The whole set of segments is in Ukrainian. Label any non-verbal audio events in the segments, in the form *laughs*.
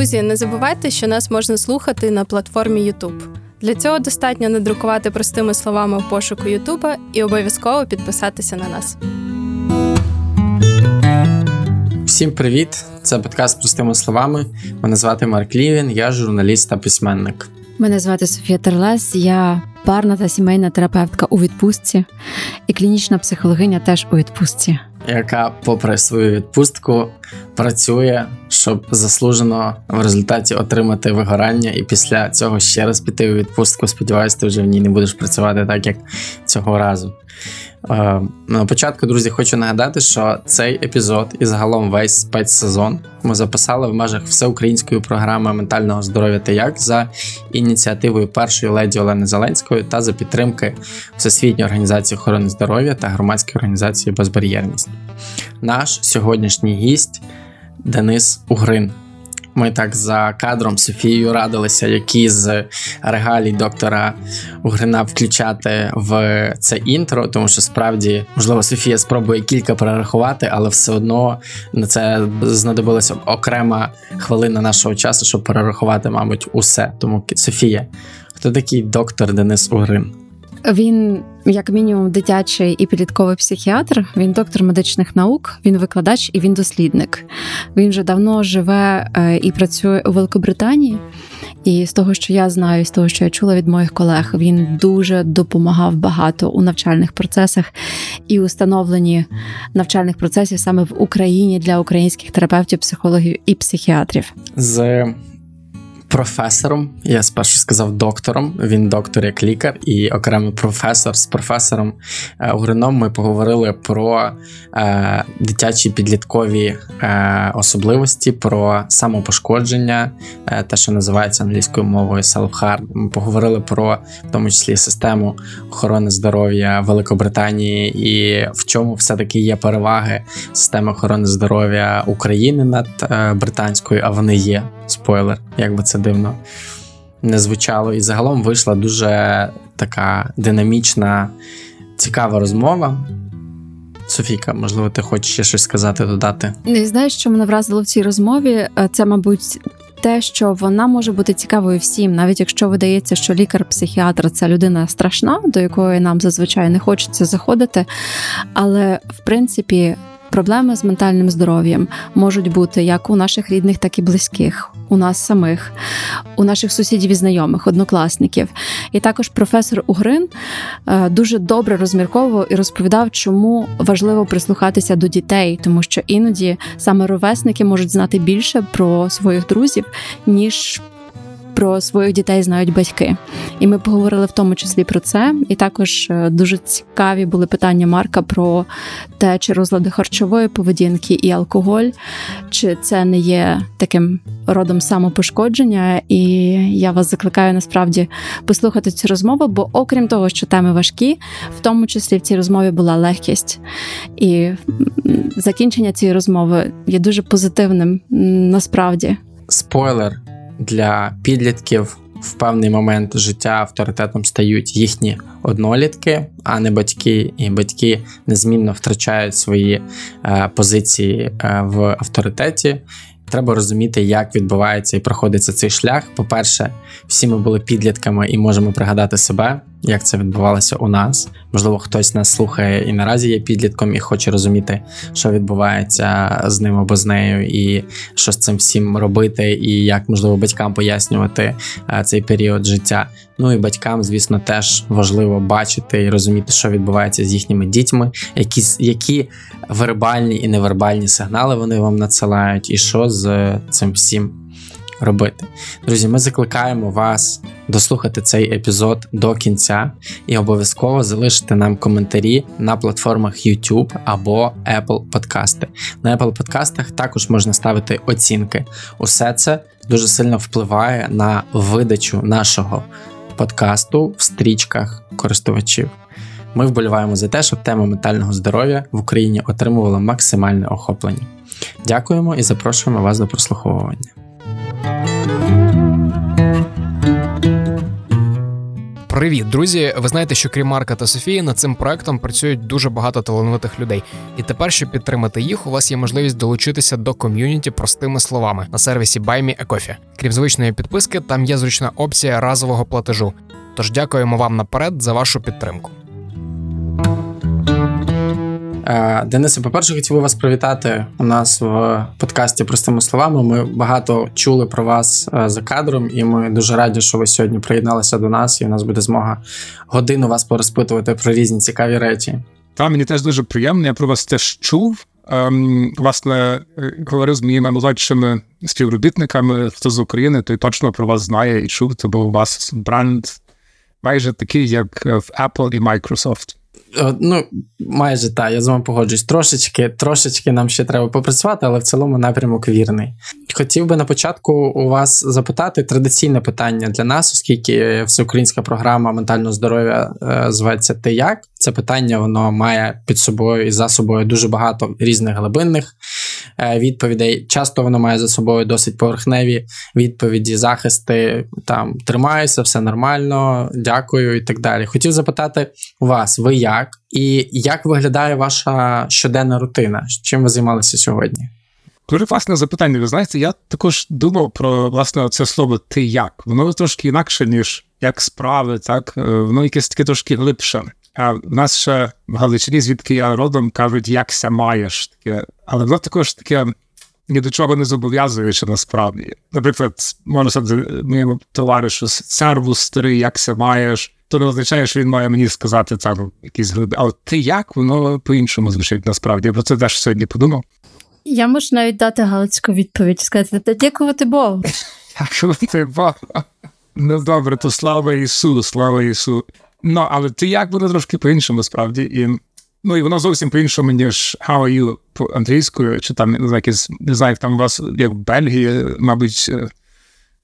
Друзі, не забувайте, що нас можна слухати на платформі YouTube. Для цього достатньо надрукувати простими словами в пошуку Ютуба і обов'язково підписатися на нас. Всім привіт! Це подкаст простими словами. Мене звати Марк Лівін, я журналіст та письменник. Мене звати Софія Терлес, я парна та сімейна терапевтка у відпустці і клінічна психологиня теж у відпустці. Яка, попри свою відпустку, працює, щоб заслужено в результаті отримати вигорання, і після цього ще раз піти у відпустку. Сподіваюсь, ти вже в ній не будеш працювати так, як цього разу. Е, на початку, друзі, хочу нагадати, що цей епізод і загалом весь спецсезон ми записали в межах всеукраїнської програми ментального здоров'я та як за ініціативою першої леді Олени Зеленської та за підтримки Всесвітньої організації охорони здоров'я та громадської організації Безбар'єрність. Наш сьогоднішній гість Денис Угрин. Ми так за кадром Софією радилися, які з регалій доктора Угрина включати в це інтро, тому що справді, можливо, Софія спробує кілька перерахувати, але все одно на це знадобилася окрема хвилина нашого часу, щоб перерахувати, мабуть, усе. Тому Софія, хто такий доктор Денис Угрин? Він, як мінімум, дитячий і підлітковий психіатр. Він доктор медичних наук, він викладач і він дослідник. Він вже давно живе е, і працює у Великобританії. І з того, що я знаю, з того, що я чула від моїх колег, він дуже допомагав багато у навчальних процесах і установленні навчальних процесів саме в Україні для українських терапевтів, психологів і психіатрів. З професором. Я спершу сказав доктором. Він доктор як лікар, і окремий професор з професором Угрином ми поговорили про е, дитячі підліткові е, особливості, про самопошкодження, е, те, що називається англійською мовою self-harm. Ми поговорили про в тому числі систему охорони здоров'я Великобританії і в чому все-таки є переваги системи охорони здоров'я України над е, британською, а вони є. Спойлер, як би це дивно не звучало. І загалом вийшла дуже така динамічна, цікава розмова. Софійка, можливо, ти хочеш ще щось сказати, додати? Не знаєш, що мене вразило в цій розмові? Це, мабуть, те, що вона може бути цікавою всім, навіть якщо видається, що лікар-психіатр це людина страшна, до якої нам зазвичай не хочеться заходити. Але в принципі Проблеми з ментальним здоров'ям можуть бути як у наших рідних, так і близьких, у нас самих, у наших сусідів і знайомих, однокласників. І також професор Угрин е, дуже добре розмірковував і розповідав, чому важливо прислухатися до дітей, тому що іноді саме ровесники можуть знати більше про своїх друзів, ніж про своїх дітей знають батьки. І ми поговорили в тому числі про це. І також е, дуже цікаві були питання Марка про те, чи розлади харчової поведінки і алкоголь, чи це не є таким родом самопошкодження. І я вас закликаю насправді послухати цю розмову, бо, окрім того, що теми важкі, в тому числі в цій розмові була легкість. І закінчення цієї розмови є дуже позитивним насправді. Спойлер для підлітків в певний момент життя авторитетом стають їхні однолітки, а не батьки, і батьки незмінно втрачають свої е, позиції е, в авторитеті. Треба розуміти, як відбувається і проходиться цей шлях. По-перше, всі ми були підлітками і можемо пригадати себе як це відбувалося у нас. Можливо, хтось нас слухає і наразі є підлітком і хоче розуміти, що відбувається з ним або з нею, і що з цим всім робити, і як можливо батькам пояснювати е, цей період життя. Ну і батькам, звісно, теж важливо бачити і розуміти, що відбувається з їхніми дітьми, які які вербальні і невербальні сигнали вони вам надсилають, і що з цим всім робити. Друзі, ми закликаємо вас дослухати цей епізод до кінця і обов'язково залишити нам коментарі на платформах YouTube або Apple Подкасти. На Apple Подкастах також можна ставити оцінки. Усе це дуже сильно впливає на видачу нашого подкасту в стрічках користувачів. Ми вболіваємо за те, щоб тема ментального здоров'я в Україні отримувала максимальне охоплення. Дякуємо і запрошуємо вас до прослуховування. Привіт, друзі! Ви знаєте, що крім Марка та Софії, над цим проектом працюють дуже багато талановитих людей. І тепер, щоб підтримати їх, у вас є можливість долучитися до ком'юніті простими словами на сервісі BuyMeACoffee. Крім звичної підписки, там є зручна опція разового платежу. Тож дякуємо вам наперед за вашу підтримку. Е, Денисе, по-перше, хотів би вас привітати у нас в подкасті простими словами. Ми багато чули про вас е, за кадром, і ми дуже раді, що ви сьогодні приєдналися до нас, і у нас буде змога годину вас порозпитувати про різні цікаві речі. Та мені теж дуже приємно. Я про вас теж чув. Ем, власне, е, говорив з моїми молодшими співробітниками, хто з України, той точно про вас знає і чув, був у вас бренд майже такий, як в Apple і Microsoft. Е, Ну, майже так, я з вами погоджуюсь. Трошечки, трошечки нам ще треба попрацювати, але в цілому напрямок вірний. Хотів би на початку у вас запитати традиційне питання для нас, оскільки всеукраїнська програма ментального здоров'я е, зветься Ти як? Це питання воно має під собою і за собою дуже багато різних глибинних відповідей. Часто воно має за собою досить поверхневі відповіді, захисти там тримаюся, все нормально, дякую і так далі. Хотів запитати вас, ви як? І як виглядає ваша щоденна рутина? Чим ви займалися сьогодні? Дуже власне запитання. Ви знаєте, я також думав про власне це слово ти як. Воно трошки інакше, ніж як справи, так Е, воно якесь таке трошки глибше. А в нас ще в Галичині, звідки я родом, кажуть, як ся маєш таке, але воно також таке ні до чого не зобов'язуюче насправді. Наприклад, можна сказати моєму товаришу сервус старий, як ся маєш. То не означає, що він має мені сказати там якісь глиби. А от ти як воно по-іншому звучить насправді. Я про це теж сьогодні подумав. Я можу навіть дати галицьку відповідь, сказати, та дякувати Богу. Якщо ти ба. Ну добре, то слава Ісу, слава Ісу. Ну, але ти як воно трошки по-іншому, справді. І, ну, і воно зовсім по-іншому, ніж how are you по англійською, чи там знаю, якесь, не знаю, там у вас, як в Бельгії, мабуть, е,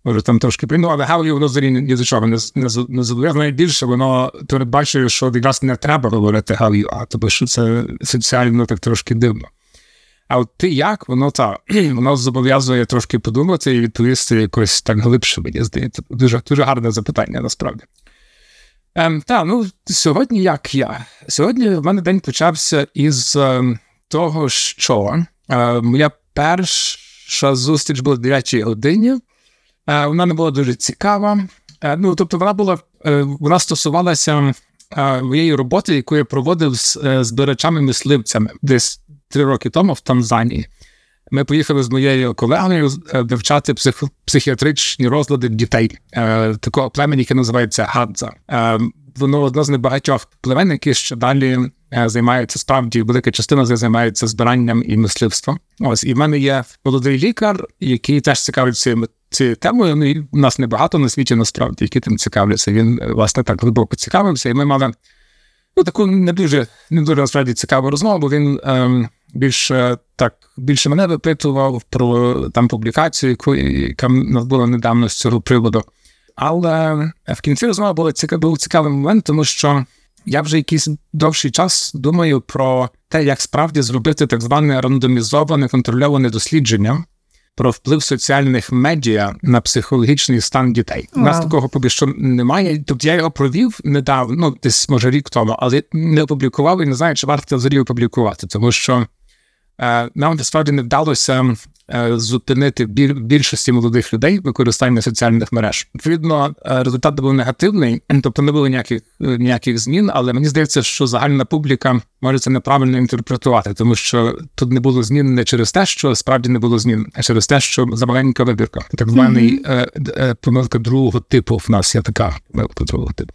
може там трошки ну, але how are you, воно взагалі ні до чого не, не, зобов'язано. Найбільше воно передбачує, що якраз не треба говорити how are you, а тому що це соціально так трошки дивно. А от ти як, воно так, *clears throat* воно зобов'язує трошки подумати і відповісти якось так глибше, мені здається. Дуже, дуже гарне запитання, насправді. Ем, та, ну, сьогодні як я? Сьогодні в мене день почався із ем, того, що е, моя перша зустріч була в 9 годині. Е, вона не була дуже цікава. Е, ну, тобто, вона була, е, вона стосувалася е, моєї роботи, яку я проводив з е, збирачами-мисливцями десь три роки тому в Танзанії. Ми поїхали з моєю колегою е, вивчати псих, психіатричні розлади дітей е, такого племені, яке називається Гадза. Е, воно одне з небагатьох племен, які ще далі е, займаються справді велика частина займається збиранням і мисливством. Ось і в мене є молодий лікар, який теж цікавиться цією темою. Ну і у нас небагато на світі насправді, які тим цікавляться. Він е, власне так глибоко цікавився, і ми мали ну, таку не дуже не дуже насправді цікаву розмову, бо він ем, більше так більше мене випитував про там публікацію, яку яка в нас була недавно з цього приводу. Але в кінці розмови було цікав, був цікавий момент, тому що я вже якийсь довший час думаю про те, як справді зробити так зване рандомізоване контрольоване дослідження про вплив соціальних медіа на психологічний стан дітей. У нас такого поки що немає. Тобто я його провів недавно, ну десь може рік тому, але не опублікував і не знаю, чи варто взагалі опублікувати, тому що е, нам насправді не вдалося е, зупинити біль, більшості молодих людей використання соціальних мереж. Відповідно, е, результат був негативний, *clears throat* тобто не було ніяких е, ніяких змін. Але мені здається, що загальна публіка може це неправильно інтерпретувати, тому що тут не було змін не через те, що справді не було змін, а через те, що замаленька вибірка, так званий е, е, помилка другого типу. В нас є така помилка другого типу.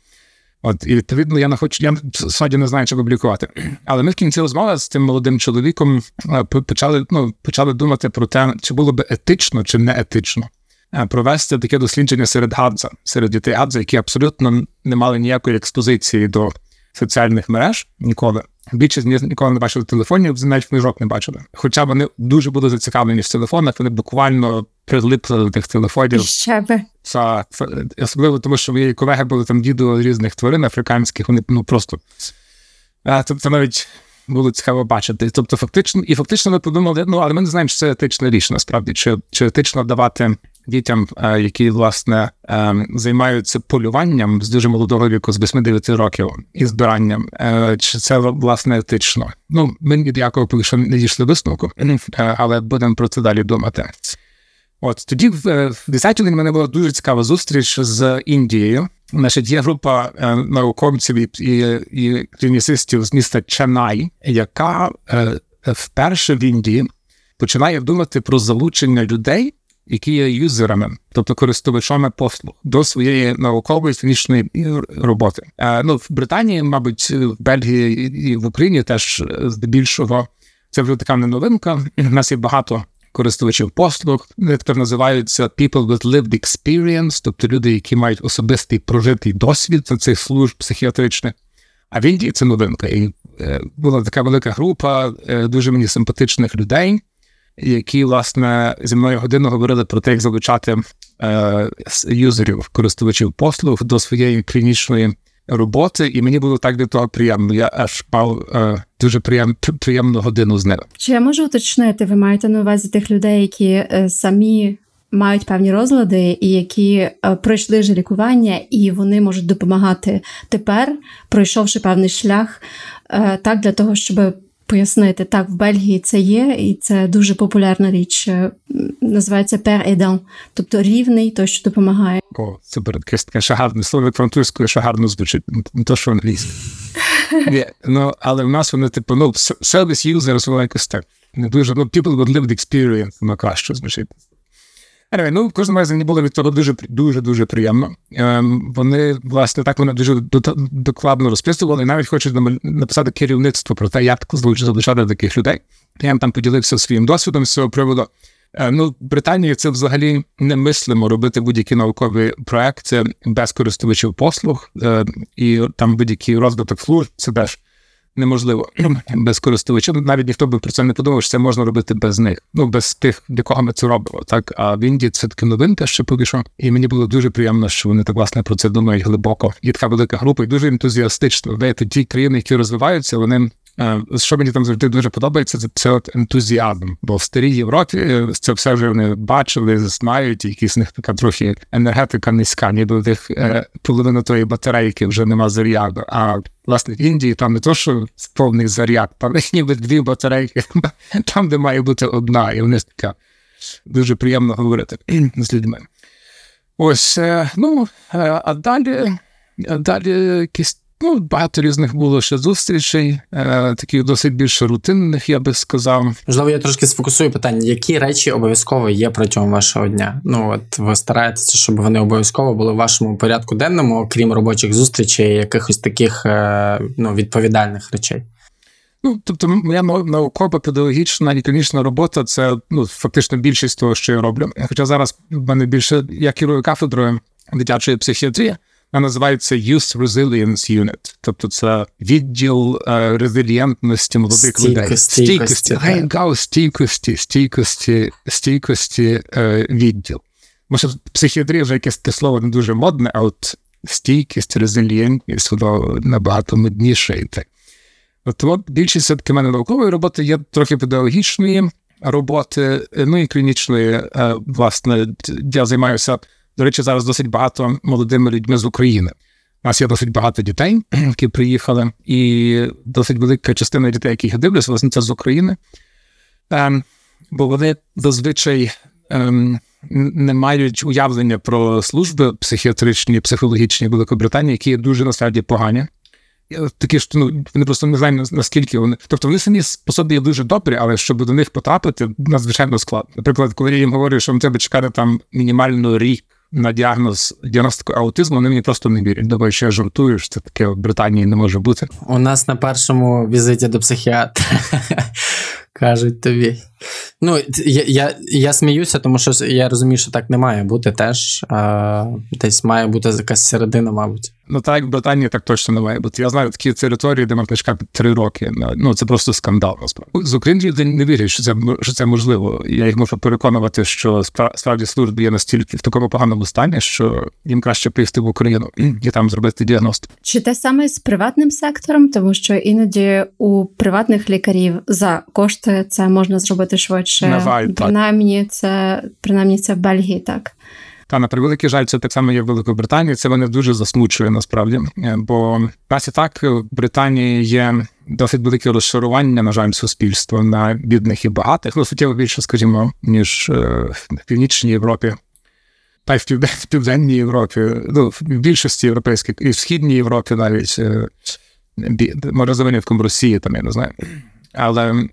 От, і відповідно, я не хочу, я сьогодні не знаю, чи публікувати. Але ми в кінці розмови з тим молодим чоловіком е, почали, ну, почали думати про те, чи було б етично, чи не етично е, провести таке дослідження серед гадза, серед дітей гадза, які абсолютно не мали ніякої експозиції до соціальних мереж ніколи. Більшість ніколи не бачили телефонів, навіть книжок не бачили. Хоча вони дуже були зацікавлені в телефонах, вони буквально прилипли до тих телефонів. Ще би. Це, це особливо тому, що мої колеги були там відео різних тварин африканських, вони ну просто а, це, це навіть було цікаво бачити. Тобто, фактично, і фактично ми подумали, ну але ми не знаємо, чи це етична річ насправді, чи, чи етично давати дітям, е, які власне е, займаються полюванням з дуже молодого віку, з 8-9 років і збиранням. Е, Чи це власне етично? Ну, ми ні до якого поки що не дійшли висновку, але будемо про це далі думати. От тоді в е, в 10 в мене була дуже цікава зустріч з Індією. Значить, є група е, науковців і, і, клінісистів з міста Ченай, яка е, вперше в Індії починає думати про залучення людей, які є юзерами, тобто користувачами послуг до своєї наукової клінічної роботи. Ну, в Британії, мабуть, в Бельгії і- в Україні теж здебільшого це вже така не новинка. У нас є багато користувачів послуг. Вони тепер називаються people with lived experience, тобто люди, які мають особистий прожитий досвід цих служб психіатричних. А в Індії це новинка. І е, була така велика група е, дуже мені симпатичних людей, які, власне, зі мною годину говорили про те, як залучати е, юзерів, користувачів послуг до своєї клінічної роботи. І мені було так для того приємно. Я аж мав е, дуже приєм, приємну годину з ними. Чи я можу уточнити, ви маєте на увазі тих людей, які е, самі мають певні розлади, і які е, пройшли вже лікування, і вони можуть допомагати тепер, пройшовши певний шлях, е, так для того, щоб пояснити, так, в Бельгії це є, і це дуже популярна річ. е, Називається per aidant, тобто рівний той, що допомагає. О, якесь таке шагарне гарне слово французькою, шагарно гарно звучить, не то, що англійське. *laughs* Ну, але в нас вони, типу, ну, service users, воно якось так. Не дуже, ну, people with lived experience, воно краще звучить. Ну, в кожному разі мені було від того дуже, дуже, дуже приємно. Ем, вони, власне, так вони дуже до- докладно розписували, навіть хочуть написати керівництво про те, як залучати таких людей. Я їм там поділився своїм досвідом з цього приводу. Е, Ну, в Британії це взагалі не мислимо робити будь-які наукові проекти без користувачів послуг, е, і там будь-який розвиток служб це теж неможливо *clears throat* без користувачів. Навіть ніхто би про це не подумав, що це можна робити без них. Ну без тих, для кого ми це робимо. Так а в Індії це таки новинка, що поки що. І мені було дуже приємно, що вони так власне про це думають глибоко. І така велика група, і дуже ентузіастично. Знаєте, ті країни, які розвиваються, вони. Е, Що мені там завжди дуже подобається, це, це от ентузіазм. Бо в старій Європі е, це все вже вони бачили, знають, якісь в них така трохи енергетика низька, ніби в них е, половина тої батарейки вже нема заряду. А власне в Індії там не то, що повний заряд, там ніби дві батарейки, *laughs* там, де має бути одна, і вони така дуже приємно говорити з людьми. Ось, ну, а далі, а далі якісь. Ну, багато різних було ще зустрічей, е, таких досить більш рутинних, я би сказав. Можливо, я трошки сфокусую питання, які речі обов'язково є протягом вашого дня? Ну от ви стараєтеся, щоб вони обов'язково були в вашому порядку денному, окрім робочих зустрічей, якихось таких е, ну, відповідальних речей. Ну, тобто, моя нау- науково-педагогічна і клінічна робота це ну, фактично більшість того, що я роблю. Хоча зараз в мене більше я керую кафедрою дитячої психіатрії, називається Youth Resilience Unit. Тобто це відділ е, резилієнтності молодих людей. Стійкості, так. Стійкості, стійкості, стійкості е, відділ. Може, психіатрія вже якесь таке слово не дуже модне, а от стійкість, резилієнтність, воно набагато модніше і так. От, от більшість все-таки мене наукової роботи є трохи педагогічної роботи, ну і клінічної. Е, Власне, я займаюся, до речі, зараз досить багато молодими людьми з України. У нас є досить багато дітей, *clears throat* які приїхали, і досить велика частина дітей, яких я дивлюся, власне, це з України. Ем, бо вони зазвичай ем, не мають уявлення про служби психіатричні, психологічні Великобританії, які дуже насправді погані. Такі ж ну вони просто не знають наскільки вони. Тобто вони самі по собі дуже добрі, але щоб до них потрапити, надзвичайно складно. Наприклад, коли я їм говорю, що вам треба чекати там мінімально рік на діагноз діагностику аутизму, вони мені просто не вірять. Думаю, що я жартую, що це таке в Британії не може бути. У нас на першому візиті до психіатра *laughs* кажуть тобі. Ну, я, я, я сміюся, тому що я розумію, що так не має бути теж. А, десь має бути якась середина, мабуть. Ну так, в Британії так точно не має бути. Я знаю такі території, де можна три роки. Ну це просто скандал. Насправді з України люди не вірять, що це що це можливо. Я їх можу переконувати, що спра- справді служби є настільки в такому поганому стані, що їм краще поїсти в Україну і там зробити діагностику. Чи те саме з приватним сектором, тому що іноді у приватних лікарів за кошти це можна зробити швидше. швидше. На так. принаймні, це принаймні це в Бельгії, так. Та на превеликий жаль, це так само є в Великобританії. Це мене дуже засмучує насправді. Е, Бо нас і так в Британії є досить велике розшарування, на жаль, суспільства на бідних і багатих. Ну, суттєво більше, скажімо, ніж е, в Північній Європі. Та й в Півден- в Південній Європі, ну, в більшості європейських, і в Східній Європі навіть, е, може, за винятком Росії, там я не знаю. Але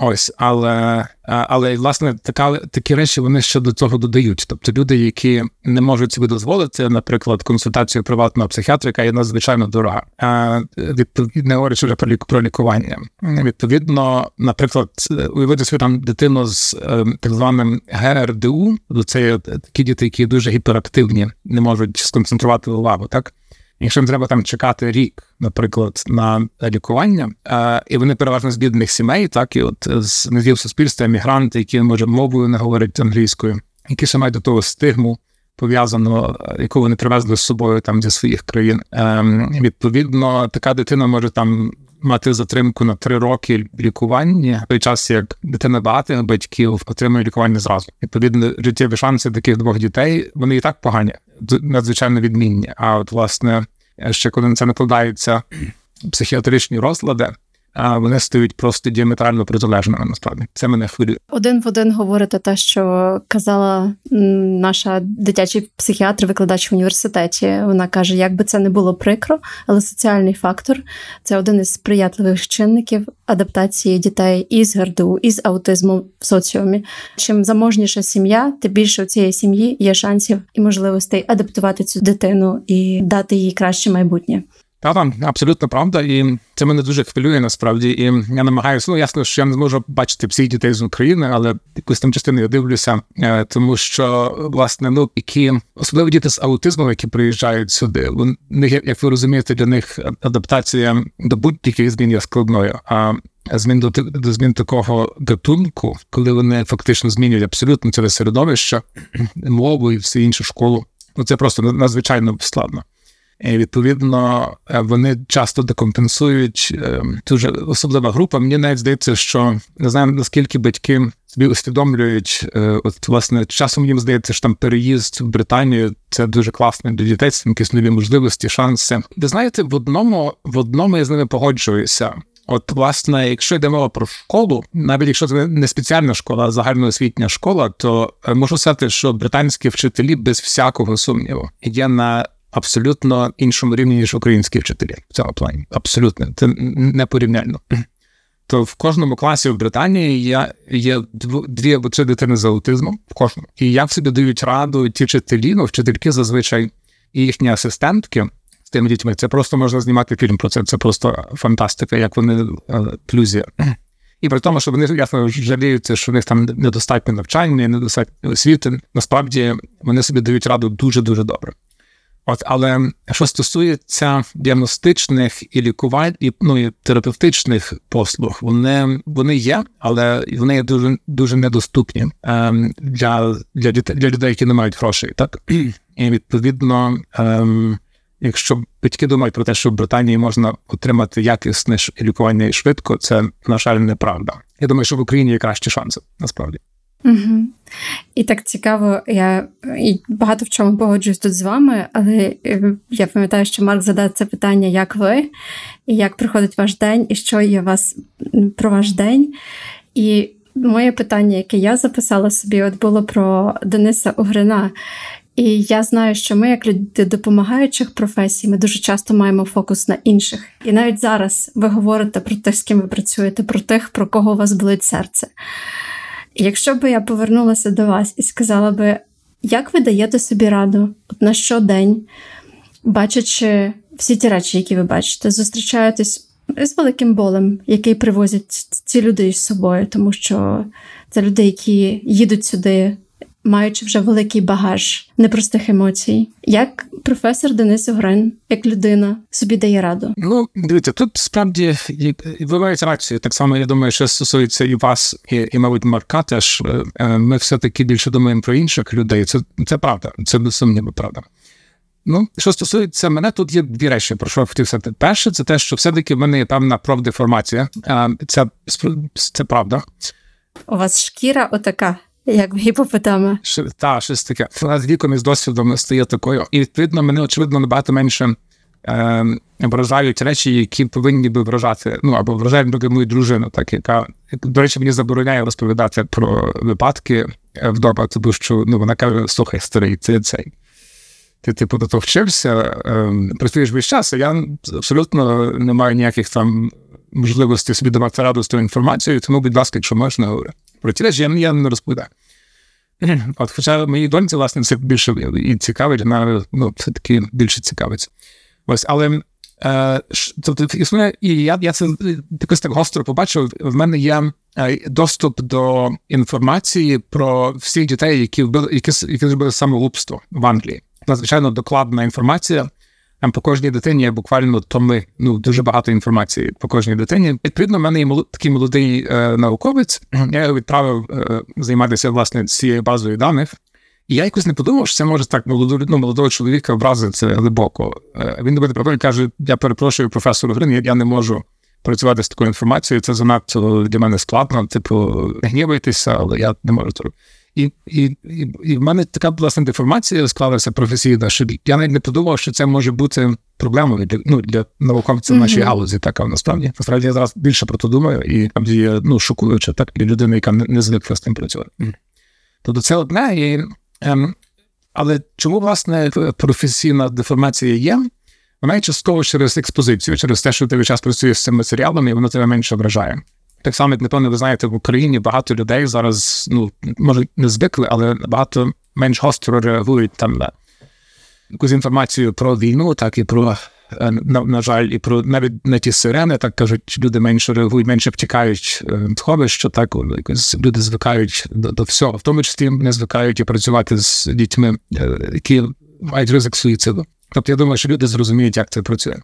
ось, але, а, але власне така, такі речі вони ще до цього додають. Тобто люди, які не можуть собі дозволити, наприклад, консультацію приватного психіатрика є надзвичайно дорога. А, відповідно, говорячи вже про, лік, про лікування. Відповідно, наприклад, уявити собі там дитину з е, так званим ГРДУ, це такі діти, які дуже гіперактивні, не можуть сконцентрувати увагу, так? Якщо їм треба там чекати рік, наприклад, на лікування, е, і вони переважно з бідних сімей, так і от з низів суспільства, емігранти, які може мовою не говорять англійською, які ще мають до того стигму пов'язану, е, яку вони привезли з собою там зі своїх країн. Е, відповідно, така дитина може там. Мати затримку на три роки лікування в той час, як дитина багатих батьків отримує лікування зразу. Відповідно, життєві шанси таких двох дітей вони і так погані, надзвичайно відмінні. А от власне, ще коли на це накладаються *clears throat* психіатричні розлади, а вони стають просто діаметрально протилежними. Насправді це мене хвилює. Один в один говорите те, що казала наша дитячий психіатр, викладач в університеті. Вона каже, як би це не було прикро, але соціальний фактор це один із сприятливих чинників адаптації дітей із ГРДУ, із аутизму в соціумі. Чим заможніша сім'я, тим більше у цієї сім'ї є шансів і можливостей адаптувати цю дитину і дати їй краще майбутнє. Та там абсолютно правда, і це мене дуже хвилює насправді. І я намагаюся, ну ясно, що я не зможу бачити всіх дітей з України, але якусь там частину я дивлюся, тому що власне, ну які особливо діти з аутизмом, які приїжджають сюди, вони як ви розумієте, для них адаптація до будь-яких змін є складною. А змін до, до змін такого гатунку, коли вони фактично змінюють абсолютно ціле середовище, мову і всю іншу школу. Ну це просто надзвичайно складно. І відповідно е, вони часто декомпенсують дуже особлива група. Мені навіть здається, що не знаю наскільки батьки собі усвідомлюють. е, От власне часом їм здається, що там переїзд в Британію це дуже класно для дітей, це якісь нові можливості, шанси. Ви знаєте, в одному в одному я з ними погоджуюся. От, власне, якщо йде мова про школу, навіть якщо це не спеціальна школа, а загальноосвітня школа, то е, можу сказати, що британські вчителі без всякого сумніву є на абсолютно іншому рівні, ніж українські вчителі в цьому плані. Абсолютно, це непорівняльно. То в кожному класі в Британії є, є дв- дві або три дитини з аутизмом в кожному. І як собі дають раду ті вчителі, ну, вчительки зазвичай і їхні асистентки з тими дітьми. Це просто можна знімати фільм про це. Це просто фантастика, як вони е, плюзі. І при тому, що вони ясно жаліються, що в них там недостатньо навчання, недостатньо освіти. Насправді вони собі дають раду дуже дуже добре. От, але що стосується діагностичних і лікувань, і ну і терапевтичних послуг, вони вони є, але вони є дуже дуже недоступні ем, для, для дітей для людей, які не мають грошей. Так і відповідно, ем, якщо батьки думають про те, що в Британії можна отримати якісне лікування швидко, це на жаль неправда. Я думаю, що в Україні є кращі шанси насправді. Угу. І так цікаво, я і багато в чому погоджуюсь тут з вами, але е, я пам'ятаю, що Марк задав це питання, як ви, і як проходить ваш день, і що є вас про ваш день. І моє питання, яке я записала собі, от було про Дениса Угрина. І я знаю, що ми, як люди допомагаючих професій, ми дуже часто маємо фокус на інших. І навіть зараз ви говорите про тих, з ким ви працюєте, про тих, про кого у вас болить серце. Якщо би я повернулася до вас і сказала би, як ви даєте собі раду от на щодень, бачачи всі ті речі, які ви бачите, зустрічаєтесь з великим болем, який привозять ці люди із собою, тому що це люди, які їдуть сюди, маючи вже великий багаж непростих емоцій. Як професор Денис Огрен, як людина, собі дає раду? Ну, дивіться, тут справді ви маєте рацію. Так само, я думаю, що стосується і вас, і, і мабуть, Марка теж. Е, е, Ми все-таки більше думаємо про інших людей. Це, це правда, це без сумніву правда. Ну, що стосується мене, тут є дві речі, про що я хотів сказати. Перше, це те, що все-таки в мене є певна профдеформація. Е, Це, це правда. У вас шкіра отака, як в гіпопотама. Та, щось таке. Вона з віком і з досвідом стає такою. І відповідно, мене очевидно набагато менше е, вражають речі, які повинні би вражати. Ну або вражають наприклад, мою дружину, так яка до речі, мені забороняє розповідати про випадки е, вдома, тому що ну вона каже: слухай, старий, ти цей. Ти, типу, до того вчився, е, працюєш весь час, а я абсолютно не маю ніяких там можливостей собі давати раду з тою інформацією, тому, будь ласка, якщо можна, говори. Про ті речі я, я не розповідаю. *laughs* От, хоча моїй доньці, власне, це більше і цікавить, вона ну, все-таки більше цікавиться. Ось, але е, тобто існує, і я, я це якось так гостро побачив. В мене є е, доступ до інформації про всіх дітей, які вбили, які, які зробили самогубство в Англії. Надзвичайно докладна інформація. Там по кожній дитині є буквально томи, ну дуже багато інформації по кожній дитині. Відповідно, в мене є такий молодий е, науковець. *clears throat* Я його відправив е, займатися власне цією базою даних. І я якось не подумав, що це може так молоду, ну, молодого чоловіка вразити глибоко. Е, Він до мене приходить каже: я перепрошую професору Грин, я, я не можу працювати з такою інформацією. Це занадто для мене складно. Типу, гнівайтеся, але я не можу це. І, і, і, і в мене така власне деформація склалася професійна, що я навіть не подумав, що це може бути проблемою для, ну, для науковців в нашій галузі. Така насправді. Насправді я зараз більше про це думаю, і там є ну, шокуюче так для людини, яка не, не звикла з тим працювати. Тобто це одне, і, ем, але чому власне професійна деформація є? Вона є частково через експозицію, через те, що ти весь час працюєш з цим матеріалом, і воно тебе менше вражає. Так само, як напевно, ви знаєте, в Україні багато людей зараз, ну може не звикли, але набагато менш гостро реагують там на якусь інформацію про війну, так і про е, на, на жаль, і про навіть на ті сирени, так кажуть, люди менше реагують, менше втікають е, в сховище, так якось люди звикають до, до всього, в тому числі не звикають і працювати з дітьми, е, які мають ризик суїциду. Тобто я думаю, що люди зрозуміють, як це працює.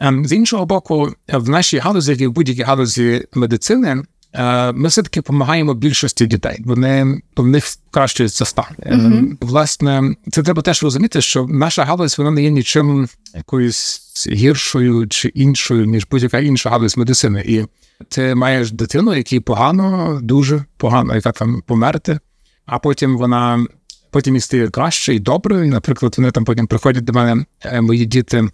Ем, З іншого боку, в нашій галузі, як і в будь-якій галузі медицини, е, ми все-таки допомагаємо більшості дітей. Вони в них покращується стан. Е, Власне, це треба теж розуміти, що наша галузь вона не є нічим якоюсь гіршою чи іншою, ніж будь-яка інша галузь медицини. І ти маєш дитину, якій погано, дуже погано, яка там померти, а потім вона. Потім і стає краще і добре. І, наприклад, вони там потім приходять до мене, е, мої діти, е,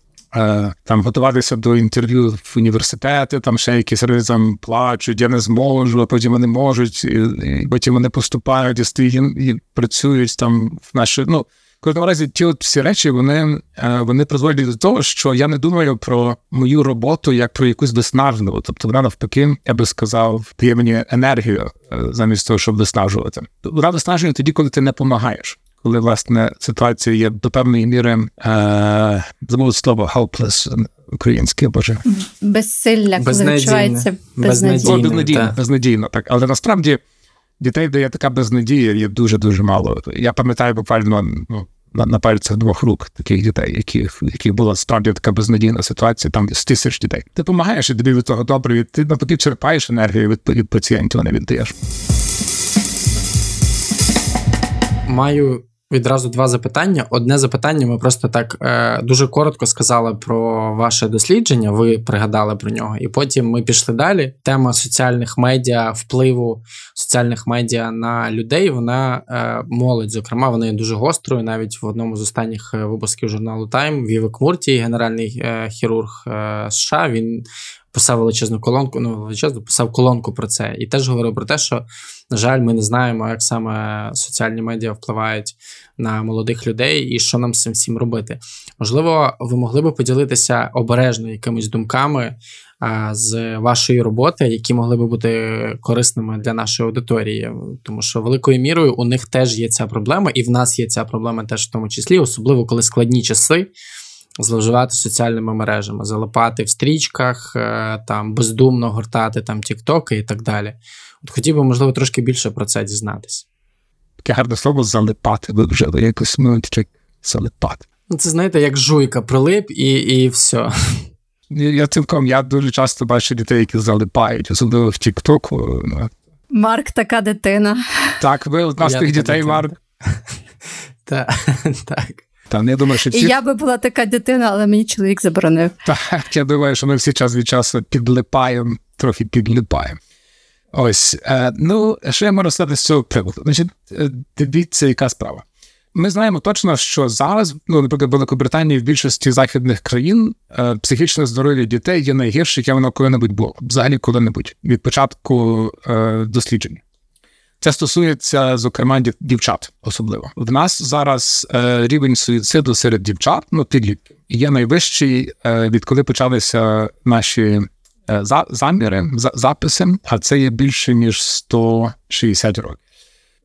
там готуватися до інтерв'ю в університети, там ще якісь там плачуть, я не зможу, а потім вони можуть, і, і потім вони поступають і стоять і працюють там в наші. Ну, в кожному разі, ті от всі речі вони, е, вони призводять до того, що я не думаю про мою роботу як про якусь виснажливу. Тобто вона навпаки, я би сказав, дає мені енергію е, замість того, щоб виснажувати. Вона виснажує тоді, коли ти не допомагаєш. Коли власне ситуація є до певної міри е, забув слово helpless українське, боже. Безсилля, коли відчувається безнадійно. Безнадійно, так. безнадійно, так. Але насправді дітей, де є така безнадія, є дуже-дуже мало. Я пам'ятаю буквально ну, на, на пальцях двох рук таких дітей, яких, яких була справді така безнадійна ситуація, там з тисяч дітей. Ти допомагаєш і тобі від того добре, і ти навпаки черпаєш енергію від, від пацієнтів, а не віддаєш. Маю відразу два запитання. Одне запитання ми просто так е, дуже коротко сказали про ваше дослідження. Ви пригадали про нього, і потім ми пішли далі. Тема соціальних медіа, впливу соціальних медіа на людей. Вона е, молодь, зокрема, вона є дуже гострою. Навіть в одному з останніх е, випусків журналу Time Вівек Мурті, генеральний е, хірург е, США, він писав величезну колонку. Ну величезну писав колонку про це, і теж говорив про те, що на жаль, ми не знаємо, як саме соціальні медіа впливають на молодих людей і що нам з цим всім робити. Можливо, ви могли би поділитися обережно якимись думками а, з вашої роботи, які могли би бути корисними для нашої аудиторії, тому що великою мірою у них теж є ця проблема, і в нас є ця проблема теж в тому числі, особливо коли складні часи. Зловживати соціальними мережами, залипати в стрічках, е, там бездумно гортати там тіктоки і так далі. От хотів би, можливо, трошки більше про це дізнатися. Таке гарне слово залипати. Ви вже якось ну, чек, залипати. Ну, це знаєте, як жуйка прилип і, і все. Я я цілком я дуже часто бачу дітей, які залипають, особливо в Тіктоку. Ну, Марк така дитина. Так, ви одна з тих дітей, дитина. Марк. *laughs* Так, так. Та я думаю, що І всі я би була така дитина, але мені чоловік заборонив. Так, я думаю, що ми всі час від часу підлипаємо, трохи підлипаємо. Ось, е, ну, що я можу сказати з цього приводу? Значить, е, дивіться, яка справа. Ми знаємо точно, що зараз, ну, наприклад, в Великобританії в більшості західних країн е, психічне здоров'я дітей є найгірше, яке воно коли-небудь було. Взагалі коли-небудь від початку е, досліджень. Це стосується, зокрема, дівчат особливо. В нас зараз е, рівень суїциду серед дівчат, ну підлітків, є найвищий, е, відколи почалися наші е, за, заміри, за, записи, а це є більше ніж 160 років.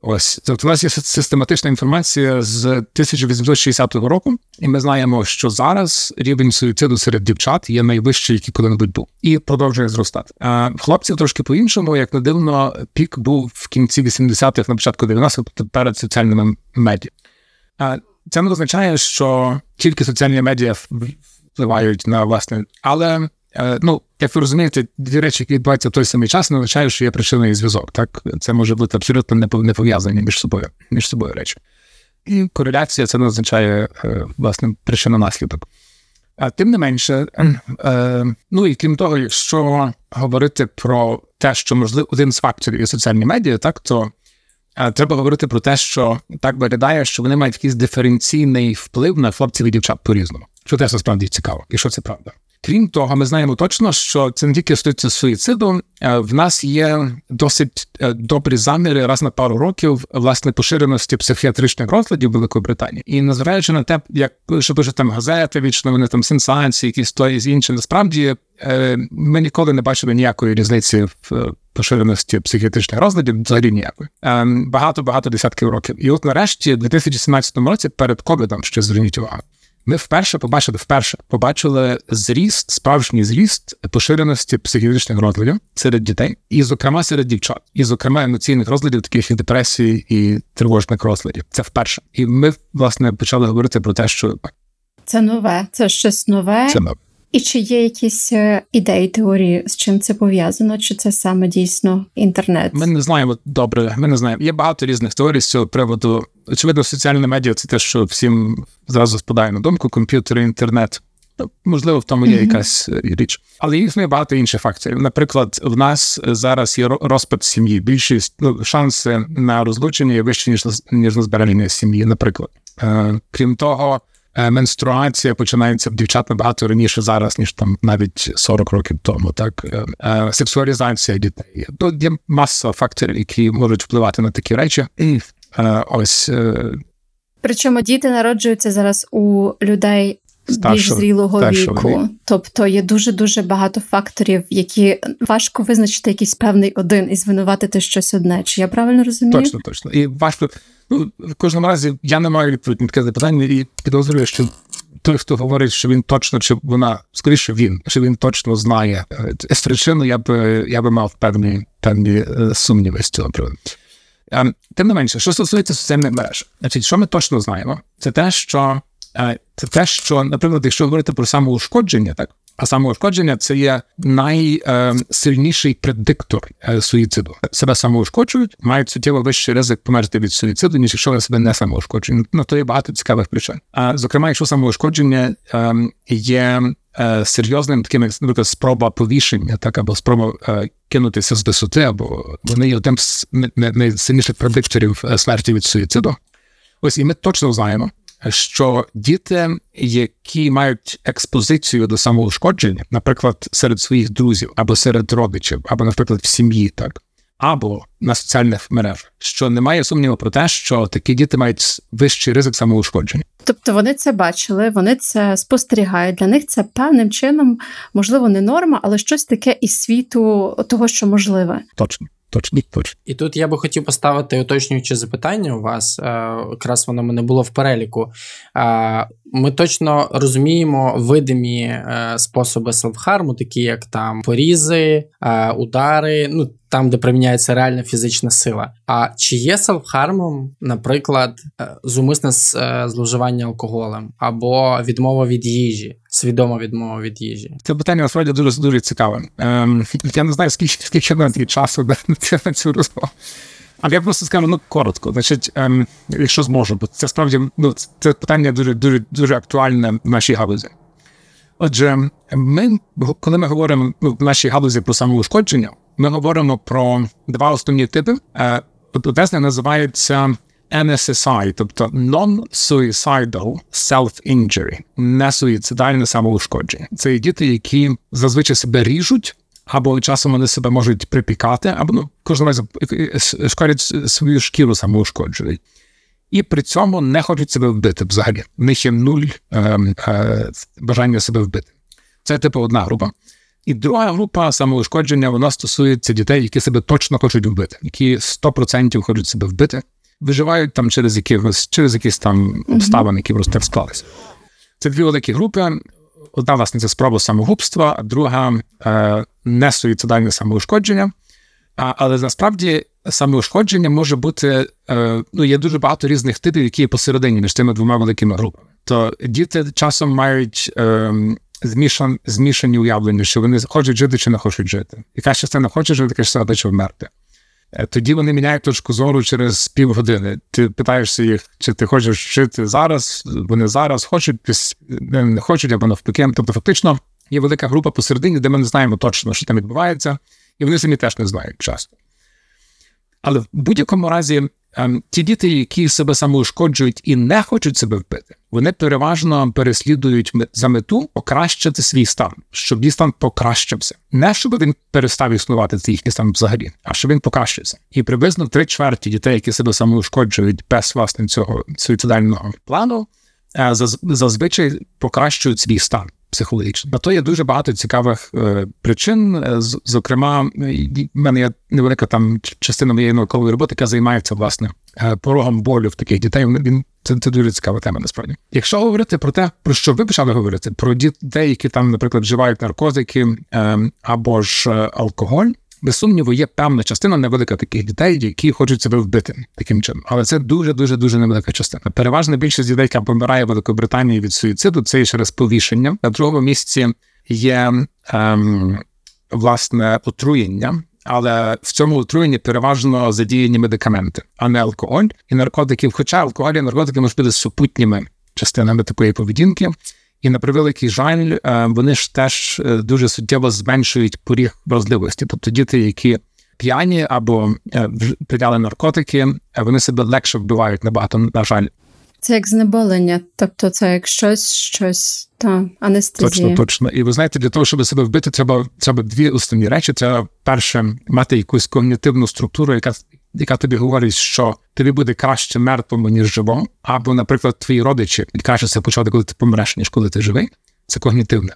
Ось тобто, у нас є систематична інформація з 1860 року, і ми знаємо, що зараз рівень суїциду серед дівчат є найвищий, який коли-небудь був, і продовжує зростати. А хлопців трошки по-іншому, як не дивно, пік був в кінці 80-х, на початку 90-х, тобто перед соціальними медіа. А це не означає, що тільки соціальні медіа впливають на власне, але ну, як ви розумієте, дві речі, які відбуваються в той самий час, не означає, що є причинний зв'язок. Так, це може бути абсолютно не пов'язані між собою, між собою речі. І кореляція це не означає е, власне причину наслідок. А тим не менше, е, ну і крім того, якщо говорити про те, що можливо один з факторів є соціальні медіа, так то е, треба говорити про те, що так виглядає, що вони мають якийсь диференційний вплив на хлопців і дівчат по-різному. Що теж насправді цікаво, і що це правда. Крім того, ми знаємо точно, що це не тільки стосується суїциду. е, В нас є досить е, добрі заміри раз на пару років власне поширеності психіатричних розладів в Великобританії. І незважаючи на те, як що пише там газети, вічно вони там сенсації, якісь то і інші, насправді е, ми ніколи не бачили ніякої різниці в поширеності психіатричних розладів, взагалі ніякої. Багато багато десятків років. І от нарешті, в 2017 році, перед ковідом, ще зверніть увагу. Ми вперше побачили вперше побачили зріст, справжній зріст поширеності психічних розладів серед дітей, і, зокрема, серед дівчат, і, зокрема, емоційних розладів, таких як депресії і тривожних розладів. Це вперше. І ми власне почали говорити про те, що Це нове, це щось нове. це ми. І чи є якісь е, ідеї, теорії, з чим це пов'язано? Чи це саме дійсно інтернет? Ми не знаємо добре. Ми не знаємо. Є багато різних теорій з цього приводу. Очевидно, соціальні медіа це те, що всім зразу спадає на думку: комп'ютери, інтернет. Ну, Можливо, в тому є Мгм. якась е, річ, але існує багато інших факторів. Наприклад, в нас зараз є ро- розпад сім'ї. Більшість ну, шанси на розлучення є вищі ніж на- ніж на збереження сім'ї. Наприклад, е, крім того, менструація починається в дівчат набагато раніше зараз, ніж там навіть 40 років тому. Так Е, е, сексуалізація дітей. Тут є маса факторів, які можуть впливати на такі речі. Е, ось е, Причому діти народжуються зараз у людей більш зрілого старшого віку. віку. Тобто є дуже дуже багато факторів, які важко визначити якийсь певний один і звинуватити щось одне. Чи я правильно розумію? Точно, точно. І важко. Ну, в кожному разі я не маю відповідь на таке запитання і підозрюю, що той, хто говорить, що він точно чи вона, скоріше він, що він точно знає е, з причину, я б я би мав певні певні е, сумніви з цього приводу. Ем, Тим не менше, що стосується соціальних мереж, значить, що ми точно знаємо, це те, що це те, що, наприклад, якщо говорити про самоушкодження, так а самоушкодження це є найсильніший предиктор е, суїциду. Себе самоушкоджують, мають суттєво вищий ризик померти від суїциду, ніж якщо вони себе не самоушкоджують. Ну то є багато цікавих причин. А зокрема, якщо самоушкодження е, є е, серйозним таким, як, наприклад, спроба повішення, так або спроба е, кинутися з висоти, або вони є одним з найсильніших предикторів е, смерті від суїциду. Ось і ми точно знаємо, що діти, які мають експозицію до самоушкодження, наприклад, серед своїх друзів, або серед родичів, або, наприклад, в сім'ї, так, або на соціальних мережах, що немає сумніву про те, що такі діти мають вищий ризик самоушкодження. Тобто вони це бачили, вони це спостерігають. Для них це певним чином, можливо, не норма, але щось таке із світу того, що можливе. Точно, точно, точно. І тут я би хотів поставити уточнююче запитання у вас. е, Якраз воно мене було в переліку. Ми точно розуміємо видимі е, способи селфхарму, такі як там порізи, е, удари, ну там, де приміняється реальна фізична сила. А чи є селфхармом, наприклад, е, зумисне е, зловживання алкоголем або відмова від їжі, свідома відмова від їжі? Це питання насправді дуже дуже цікаве. Ем, я не знаю, скільки скільки нам є часу на на цю розмову. Але я просто скажу ну коротко. Значить, ем, якщо зможу, бо це справді ну це питання дуже дуже дуже актуальне в нашій галузі. Отже, ми, коли ми говоримо ну, в нашій галузі про самоушкодження, ми говоримо про два основні типи. Е, Одне з них називається NSSI, тобто Non-Suicidal Self-Injury, несуїцидальне самоушкодження. Це діти, які зазвичай себе ріжуть, або часом вони себе можуть припікати, або ну, кожного разу е, шкодять свою шкіру самоушкоджують. І при цьому не хочуть себе вбити взагалі. В них є нуль е, е, бажання себе вбити. Це типу одна група. І друга група самоушкодження вона стосується дітей, які себе точно хочуть вбити, які 100% хочуть себе вбити, виживають там через якихось через якісь там обставини, які просто склалися. Це дві великі групи. Одна, власне, це спроба самогубства, а друга е, несуїцидальне самоушкодження. Але насправді самоушкодження може бути, е, ну, є дуже багато різних типів, які є посередині між цими двома великими групами. То діти часом мають е, змішан, змішані уявлення, що вони хочуть жити чи не хочуть жити. Яка частина хоче жити, яка частина хоче вмерти. Е, Тоді вони міняють точку зору через півгодини. Ти питаєшся їх, чи ти хочеш жити зараз, вони зараз хочуть, не хочуть або навпаки. Тобто, фактично, є велика група посередині, де ми не знаємо точно, що там відбувається, і вони самі теж не знають часто. Але в будь-якому разі, ті діти, які себе самоушкоджують і не хочуть себе вбити, вони переважно переслідують за мету покращити свій стан, щоб їх стан покращився. Не щоб він перестав існувати, це їхній стан взагалі, а щоб він покращився. І приблизно три чверті дітей, які себе самоушкоджують без власне цього суїцидального плану, е, заз- зазвичай покращують свій стан психологічний. На то є дуже багато цікавих е, причин. Е, з- Зокрема, в мене є невелика там частина моєї наукової роботи, яка займається власне е, порогом болю в таких дітей. Він- це, це дуже цікава тема. Насправді, якщо говорити про те, про що ви почали говорити, про дітей, які там, наприклад, вживають наркотики е, або ж алкоголь. Без сумніву, є певна частина невелика таких дітей, які хочуть себе вбити таким чином. Але це дуже дуже дуже невелика частина. Переважна більшість дітей, яка помирає в Великобританії від суїциду, це є через повішення. На другому місці є ем, власне отруєння. Але в цьому отруєнні переважно задіяні медикаменти, а не алкоголь і наркотики. Хоча алкоголь і наркотики можуть бути супутніми частинами такої поведінки. І на превеликий жаль, е, вони ж теж е, дуже суттєво зменшують поріг вразливості. Тобто діти, які п'яні або е, прийняли наркотики, вони себе легше вбивають набагато, на жаль. Це як знеболення, тобто це як щось, щось та анестезія. Точно, точно. І ви знаєте, для того, щоб себе вбити, треба, треба дві основні речі. Це перше мати якусь когнітивну структуру, яка, яка тобі говорить, що тобі буде краще мертвому, ніж живому, або, наприклад, твої родичі відкажуться почати, коли ти помреш, ніж коли ти живий. Це когнітивне.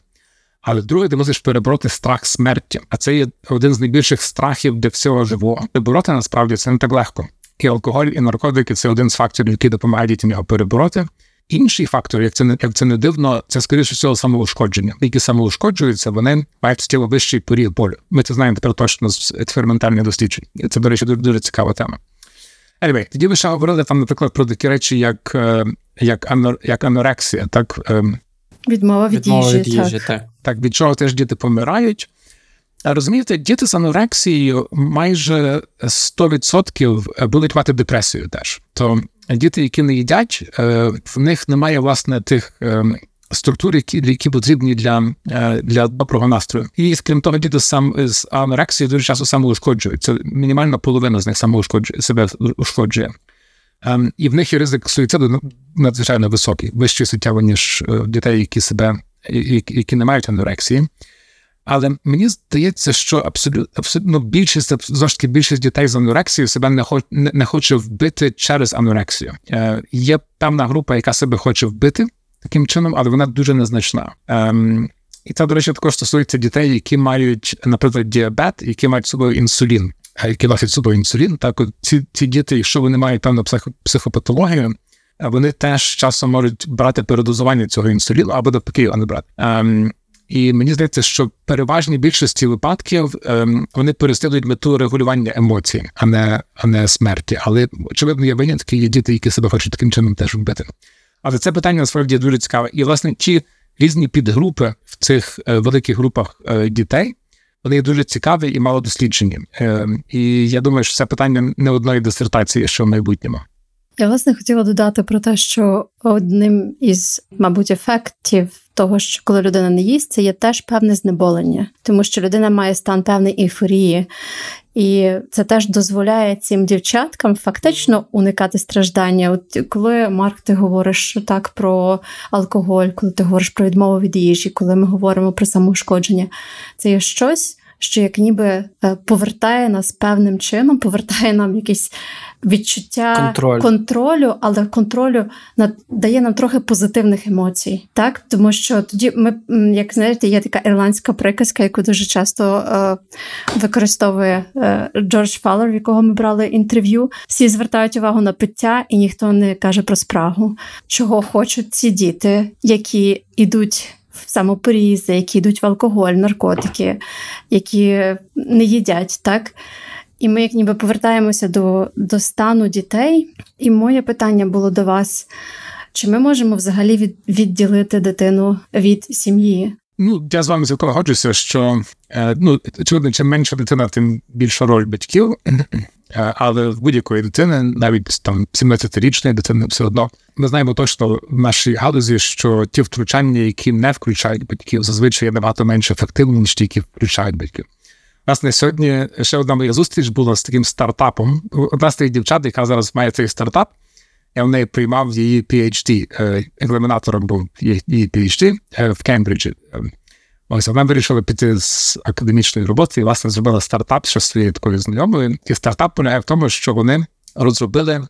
Але друге, ти мусиш перебороти страх смерті. А це є один з найбільших страхів для всього живого. Перебороти насправді це не так легко. І алкоголь, і наркотики це один з факторів, який допомагає дітям його перебороти. Інший фактор, як це не як це не дивно, це скоріше всього самоушкодження. Які самоушкоджуються, вони мають суттєво вищий поріг болю. Ми це знаємо тепер точно з експериментальних досліджень. Це, до речі, дуже, дуже цікава тема. Anyway, тоді ви ще говорили там, наприклад, про такі речі, як, е, як, анор, як анорексія, так, ем, Відмова від Відмова їжі. від їжі, так. так. так від чого теж діти помирають. Розумієте, діти з анорексією майже 100% будуть мати депресію теж. То діти, які не їдять, е, в них немає власне тих е, структур, які, які потрібні для, е, для доброго настрою. І крім того, діти сам з анорексією дуже часто самоушкоджують. Це мінімальна половина з них самоушкоджує себе ушкоджує. Ем, і в них є ризик суїциду ну, надзвичайно високий, вищий суттєво, ніж е, дітей, які себе які не мають анорексії. Але мені здається, що абсолютно абсолютно більшість знову більшість дітей з анорексією себе не хоч не, не хоче вбити через анорексію. Е, є певна група, яка себе хоче вбити таким чином, але вона дуже незначна. Ем, і це, до речі, також стосується дітей, які мають, наприклад, діабет, які мають собою інсулін, е, які носять собою інсулін. Так, от ці, ці діти, якщо вони мають певну психо, психопатологію, е, вони теж часом можуть брати передозування цього інсуліну або навпаки його не брати. Ем, і мені здається, що в переважній більшості випадків ем, вони переслідують мету регулювання емоцій, а не, а не смерті. Але очевидно, є винятки, є діти, які себе хочуть таким чином теж вбити. Але це питання насправді дуже цікаве. І власне ті різні підгрупи в цих е, великих групах е, дітей. Вони дуже цікаві і мало досліджені. Е, і я думаю, що це питання не одної дисертації, що в майбутньому. Я власне хотіла додати про те, що одним із, мабуть, ефектів того, що коли людина не їсть, це є теж певне знеболення, тому що людина має стан певної ейфорії. І це теж дозволяє цим дівчаткам фактично уникати страждання. От коли Марк, ти говориш так про алкоголь, коли ти говориш про відмову від їжі, коли ми говоримо про самоушкодження, це є щось, що як ніби е, повертає нас певним чином, повертає нам якісь відчуття Контроль. контролю, але контролю над дає нам трохи позитивних емоцій, так тому що тоді ми, як знаєте, є така ірландська приказка, яку дуже часто е, використовує е, Джордж Фаллер, в якого ми брали інтерв'ю. Всі звертають увагу на пиття, і ніхто не каже про спрагу, чого хочуть ці діти, які йдуть. В самопорізи, які йдуть в алкоголь, наркотики, які не їдять, так? І ми як ніби повертаємося до, до стану дітей. І моє питання було до вас: чи ми можемо взагалі від, відділити дитину від сім'ї? Ну, я з вами цілком годжуся, що е, ну, очевидно, чим менша дитина, тим більша роль батьків. Е, Але в будь-якої дитини, навіть там 17-річної дитини, все одно ми знаємо точно в нашій галузі, що ті втручання, які не включають батьків, зазвичай є набагато менш ефективні, ніж ті, які включають батьків. Власне, сьогодні ще одна моя зустріч була з таким стартапом. Одна з тих дівчат, яка зараз має цей стартап, я в неї приймав її PhD, екзаменатором був її PhD е, в Кембриджі. Ось вона вирішила піти з академічної роботи і власне зробила стартап з своєю такою знайомою. І стартап полягає в тому, що вони розробили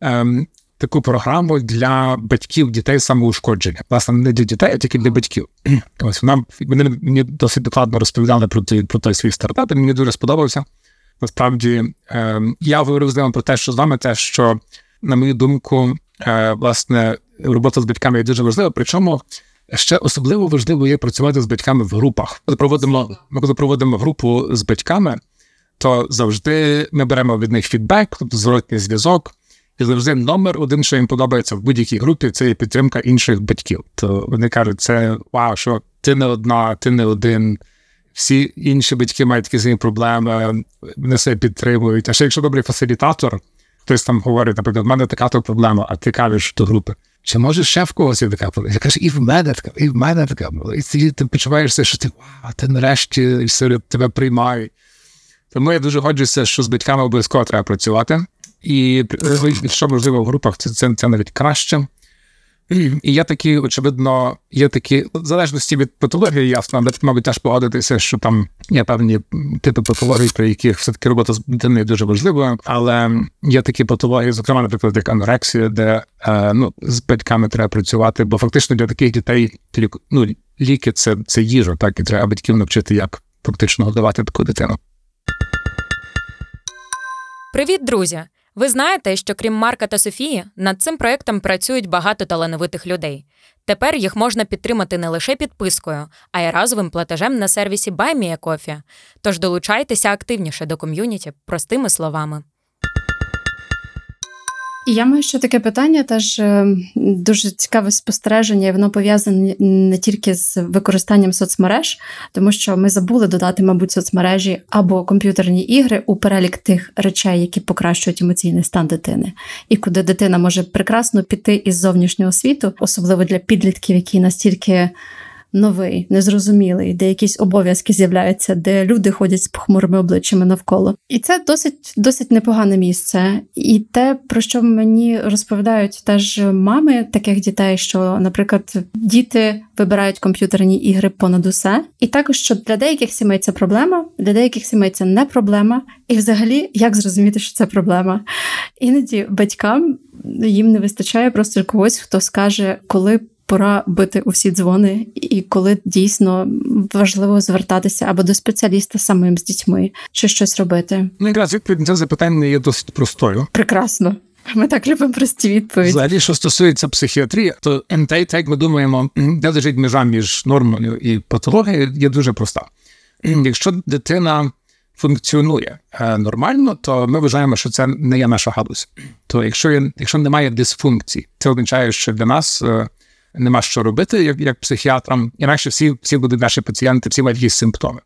ем, таку програму для батьків дітей самоушкодження. Власне, не для дітей, а тільки для батьків. *clears throat* Ось вона вони мені досить докладно розповідали про той, про той свій стартап, мені дуже сподобався. Насправді, ем, я говорив з ними про те, що з вами те, що, на мою думку, е, власне, робота з батьками є дуже важлива. Причому ще особливо важливо є працювати з батьками в групах. Коли проводимо, ми коли проводимо групу з батьками, то завжди ми беремо від них фідбек, тобто зворотній зв'язок. І завжди номер один, що їм подобається в будь-якій групі, це є підтримка інших батьків. То вони кажуть, це вау, що ти не одна, ти не один. Всі інші батьки мають такі самі проблеми, вони себе підтримують. А ще якщо добрий фасилітатор, хтось там говорить, наприклад, в мене така то проблема, а ти кажеш до групи. Чи може ще в когось є така проблема? Я кажу, і в мене така, і в мене така. І ти, ти почуваєшся, що ти вау, ти нарешті все тебе приймають. Тому я дуже годжуся, що з батьками обов'язково треба працювати. І е, що можливо в групах, це, це, це навіть краще. І є такі, очевидно, є такі, в залежності від патології, ясно, але мабуть, теж погодитися, що там є певні типи патологій, при яких все-таки робота з дитиною дуже важливою, але є такі патології, зокрема, наприклад, як анорексія, де е, ну, з батьками треба працювати, бо фактично для таких дітей ну, ліки це, це їжа, так і треба батьків навчити, як фактично годувати таку дитину. Привіт, друзі! Ви знаєте, що крім Марка та Софії, над цим проектом працюють багато талановитих людей. Тепер їх можна підтримати не лише підпискою, а й разовим платежем на сервісі BuyMeACoffee. Тож долучайтеся активніше до ком'юніті простими словами. Я маю ще таке питання, теж е, дуже цікаве спостереження, і воно пов'язане не тільки з використанням соцмереж, тому що ми забули додати, мабуть, соцмережі або комп'ютерні ігри у перелік тих речей, які покращують емоційний стан дитини, і куди дитина може прекрасно піти із зовнішнього світу, особливо для підлітків, які настільки. Новий, незрозумілий, де якісь обов'язки з'являються, де люди ходять з похмурими обличчями навколо. І це досить досить непогане місце. І те, про що мені розповідають теж мами таких дітей, що, наприклад, діти вибирають комп'ютерні ігри понад усе. І також що для деяких сімей це проблема, для деяких сімей це не проблема. І взагалі, як зрозуміти, що це проблема? Іноді батькам їм не вистачає просто когось, хто скаже, коли пора бити у всі дзвони, і коли дійсно важливо звертатися або до спеціаліста самим з дітьми, чи щось робити. Ну, якраз відповідь на це запитання є досить простою. Прекрасно. Ми так любимо прості відповіді. Взагалі, що стосується психіатрії, то НТ, як ми думаємо, де лежить межа між нормою і патологією, є дуже проста. Якщо дитина функціонує е, нормально, то ми вважаємо, що це не є наша галузь. То якщо є, якщо немає дисфункцій, це означає, що для нас е, нема що робити, як як психіатрам, інакше всі всі будуть наші пацієнти, всі мають якісь симптоми.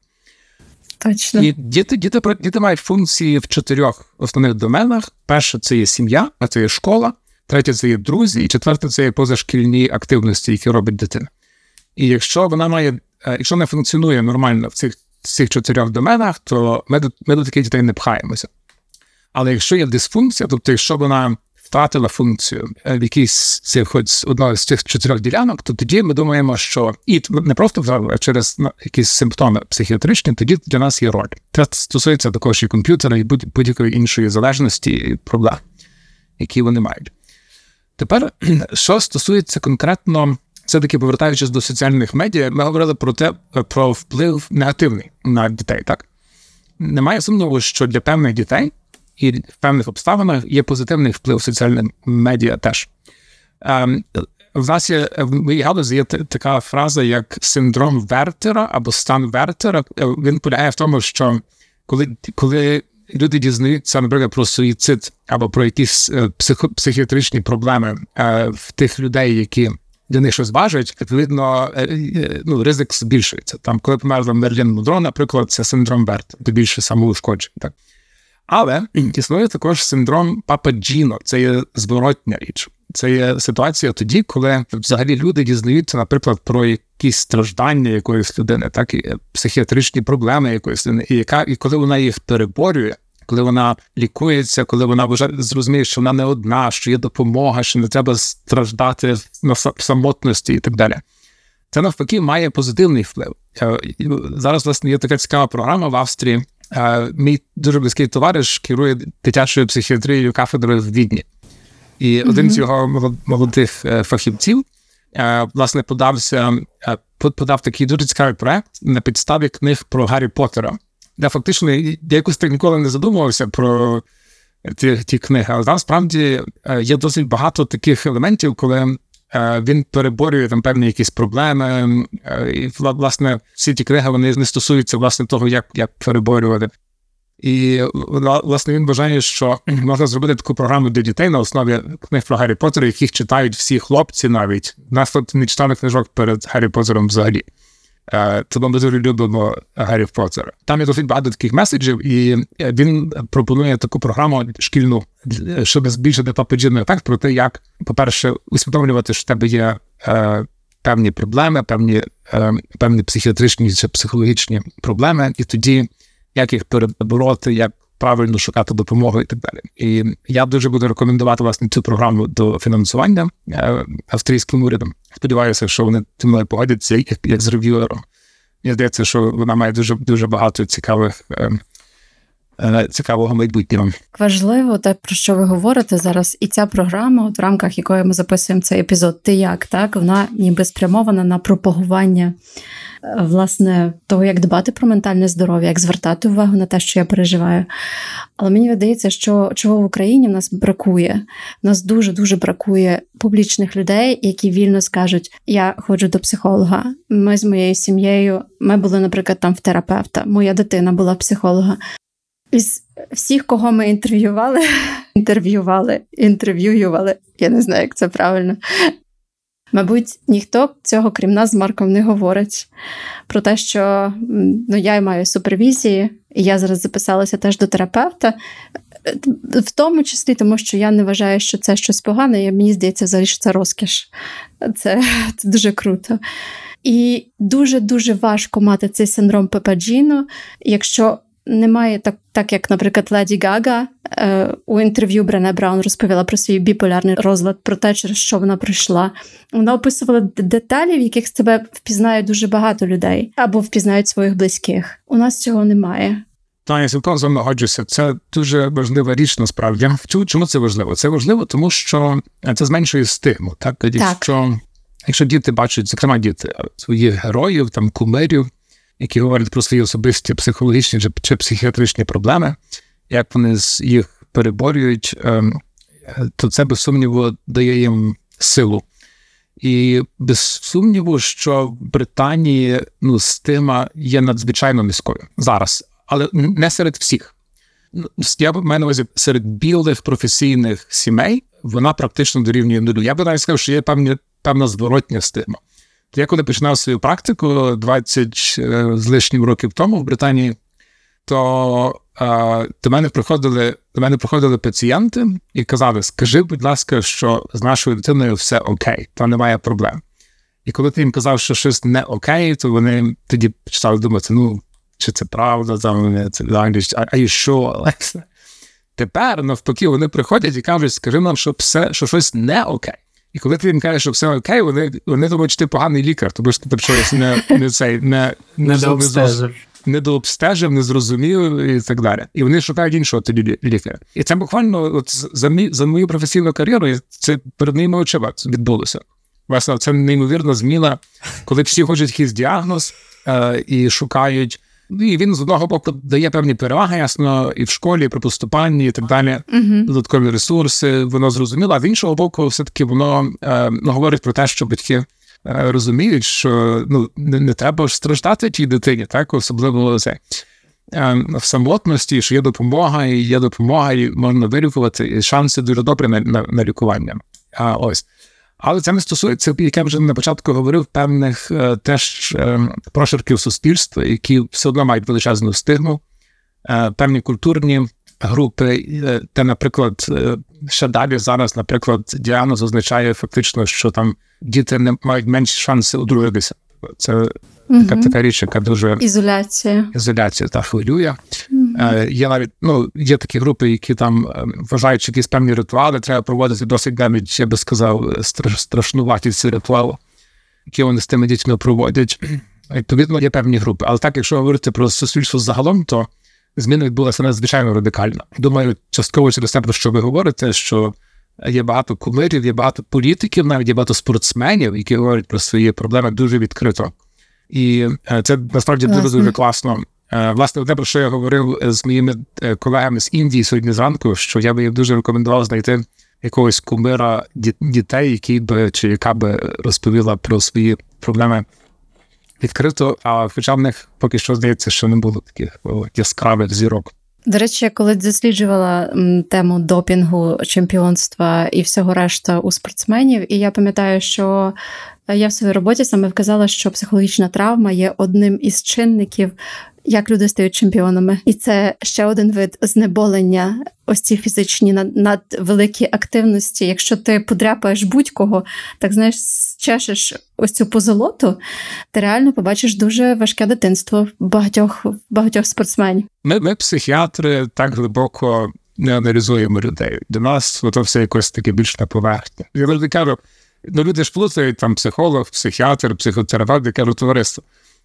Точно. І діти, діти, діти мають функції в чотирьох основних доменах. Перше це є сім'я, а це є школа, третє це є друзі, і четверте це є позашкільні активності, які робить дитина. І якщо вона має, е, якщо не функціонує нормально в цих, цих чотирьох доменах, то ми до, ми до таких дітей не пхаємося. Але якщо є дисфункція, тобто якщо вона втратила функцію е, в якійсь з хоч одної з цих чотирьох ділянок, то тоді ми думаємо, що і не просто втратила, а через якісь симптоми психіатричні, тоді для нас є роль. Це стосується також і комп'ютера, і будь- будь-якої іншої залежності і проблем, які вони мають. Тепер, *clears throat* що стосується конкретно, все-таки повертаючись до соціальних медіа, ми говорили про те, про вплив негативний на дітей, так? Немає сумніву, що для певних дітей і в певних обставинах є позитивний вплив соціальних медіа теж. Ем, в нас є в моїй галузі є така фраза, як синдром Вертера або стан Вертера. Е, Він полягає в тому, що коли, коли люди дізнаються, наприклад, про суїцид або про якісь е, психо, психіатричні проблеми е, в тих людей, які для них щось важать, відповідно, ну, ризик збільшується. Там, коли померла Мерлін Мудро, наприклад, це синдром Вертера, більше самоушкоджень. Але існує також синдром Пападжіно, це є зворотня річ. Це є ситуація тоді, коли взагалі люди дізнаються, наприклад, про якісь страждання якоїсь людини, так і психіатричні проблеми якоїсь людини, і яка і коли вона їх переборює, коли вона лікується, коли вона вже зрозуміє, що вона не одна, що є допомога, що не треба страждати на са- самотності і так далі. Це навпаки має позитивний вплив. Е, Зараз, власне, є така цікава програма в Австрії. Мій дуже близький товариш керує дитячою психіатрією кафедрою в Відні. І один з його молодих е, фахівців е, власне подався, е, подав такий дуже цікавий проект на підставі книг про Гаррі Поттера, де фактично я якось так ніколи не задумувався про ті, ті книги. Але там справді е, є досить багато таких елементів, коли він переборює там певні якісь проблеми. е, І власне всі ті книги вони не стосуються власне того, як, як переборювати. І власне він вважає, що можна зробити таку програму для дітей на основі книг про Гаррі Поттера, яких читають всі хлопці навіть. Нас тут не читали книжок перед Гаррі Поттером взагалі. Е, Тому ми дуже любимо Гаррі Поттера. Там є досить багато таких меседжів, і е, він пропонує таку програму шкільну, щоб збільшити папеджинний ефект про те, як, по-перше, усвідомлювати, що в тебе є е, певні проблеми, певні, е, певні психіатричні чи психологічні проблеми, і тоді як їх перебороти, як правильно шукати допомогу і так далі. І я дуже буду рекомендувати власне цю програму до фінансування е, австрійським урядом. Сподіваюся, що вони зі мною погодяться як, як з рев'юером. Мені здається, що вона має дуже дуже багато цікавих е, цікавого майбутнього. Важливо те, про що ви говорите зараз, і ця програма, от в рамках якої ми записуємо цей епізод, ти як так, вона ніби спрямована на пропагування е, власне того, як дбати про ментальне здоров'я, як звертати увагу на те, що я переживаю. Але мені видається, що чого в Україні в нас бракує. У нас дуже дуже бракує публічних людей, які вільно скажуть: Я ходжу до психолога. Ми з моєю сім'єю. Ми були, наприклад, там в терапевта. Моя дитина була психолога. Із всіх, кого ми інтерв'ювали, *laughs* інтерв'ювали, інтерв'юювали. Я не знаю, як це правильно. Мабуть, ніхто цього, крім нас, з Марком не говорить про те, що ну, я маю супервізії, і я зараз записалася теж до терапевта, в тому числі тому, що я не вважаю, що це щось погане, і мені здається, взагалі, що це розкіш. Це, *laughs* це дуже круто. І дуже-дуже важко мати цей синдром Пепаджіно, якщо немає так, так як, наприклад, Леді Гага е, у інтерв'ю Брене Браун розповіла про свій біполярний розлад, про те, через що вона пройшла. Вона описувала деталі, в яких себе впізнає дуже багато людей або впізнають своїх близьких. У нас цього немає. Та я цілком з вами годжуся. Це дуже важлива річ насправді. Чому, це важливо? Це важливо, тому що це зменшує стигму. Так, якщо, якщо діти бачать, зокрема діти своїх героїв, там кумирів, які говорять про свої особисті психологічні чи, психіатричні проблеми, як вони їх переборюють, ем, то це без сумніву дає їм силу. І без сумніву, що в Британії ну, стима є надзвичайно низькою зараз, але не серед всіх. Ну, Я б маю на увазі серед білих професійних сімей вона практично дорівнює нулю. Я б навіть сказав, що є певні, певна зворотня стима. Я коли починав свою практику 20 е, з лишнім років тому в Британії, то е, до мене приходили до мене приходили пацієнти і казали: Скажи, будь ласка, що з нашою дитиною все окей, то немає проблем. І коли ти їм казав, що щось не окей, то вони тоді почали думати: ну, чи це правда, там це English, а, а що? Тепер, навпаки, вони приходять і кажуть, скажи нам, що все, що щось не окей. І коли ти їм кажеш, що все окей, вони, вони думають, що ти поганий лікар, тому що ти щось не, не, цей, не, Не не, недообстежив, не зрозумів і так далі. І вони шукають іншого тоді лікаря. І це буквально от за, мій, за мою професійну кар'єру це перед моїми очима відбулося. Власне, це неймовірна зміна, коли всі хочуть якийсь діагноз е, і шукають. Ну, і він з одного боку дає певні переваги, ясно, і в школі, і при поступанні, і так далі. Додаткові ресурси, воно зрозуміло. А з іншого боку, все-таки воно е, ну, говорить про те, що батьки е, розуміють, що ну, не, не треба ж страждати тій дитині, так, особливо це. е, В самотності, що є допомога, і є допомога, і можна вилікувати, і шанси дуже добрі на, на, на лікування. А, ось. Але це не стосується, як я вже на початку говорив, певних е, теж е, прошарків суспільства, які все одно мають величезну стигму, е, певні культурні групи, е, де, наприклад, е, ще далі зараз, наприклад, діагноз означає фактично, що там діти не мають менші шанси одружитися. Це така, така річ, яка дуже Ізоляція. ізоляція та хвилює. Е, є навіть ну, є такі групи, які там е, вважають, що якісь певні ритуали треба проводити досить навіть, я би сказав, страш, страшнуваті ці ритуали, які вони з тими дітьми проводять. Відповідно, є певні групи. Але так, якщо говорити про суспільство загалом, то зміна відбулася надзвичайно радикально. Думаю, частково через те, про що ви говорите, що є багато кумирів, є багато політиків, навіть є багато спортсменів, які говорять про свої проблеми дуже відкрито. І е, це насправді дуже дуже класно. Е, Власне, те, про що я говорив з моїми е, колегами з Індії сьогодні зранку, що я би їм дуже рекомендував знайти якогось кумира дітей, який би чи яка би розповіла про свої проблеми відкрито, а хоча в них поки що здається, що не було таких яскравих зірок. До речі, я коли досліджувала тему допінгу, чемпіонства і всього решта у спортсменів, і я пам'ятаю, що е, я в своїй роботі саме вказала, що психологічна травма є одним із чинників, як люди стають чемпіонами, і це ще один вид знеболення. Ось ці фізичні над- надвеликі активності. Якщо ти подряпаєш будь-кого, так знаєш, чешеш ось цю позолоту, ти реально побачиш дуже важке дитинство багатьох, багатьох спортсменів. Ми, ми, психіатри, так глибоко не аналізуємо людей. Для нас то все якось таке більш на поверхні. Я завжди кажу, ну люди ж плутають там психолог, психіатр, психотерапевт, я кажу, товариство.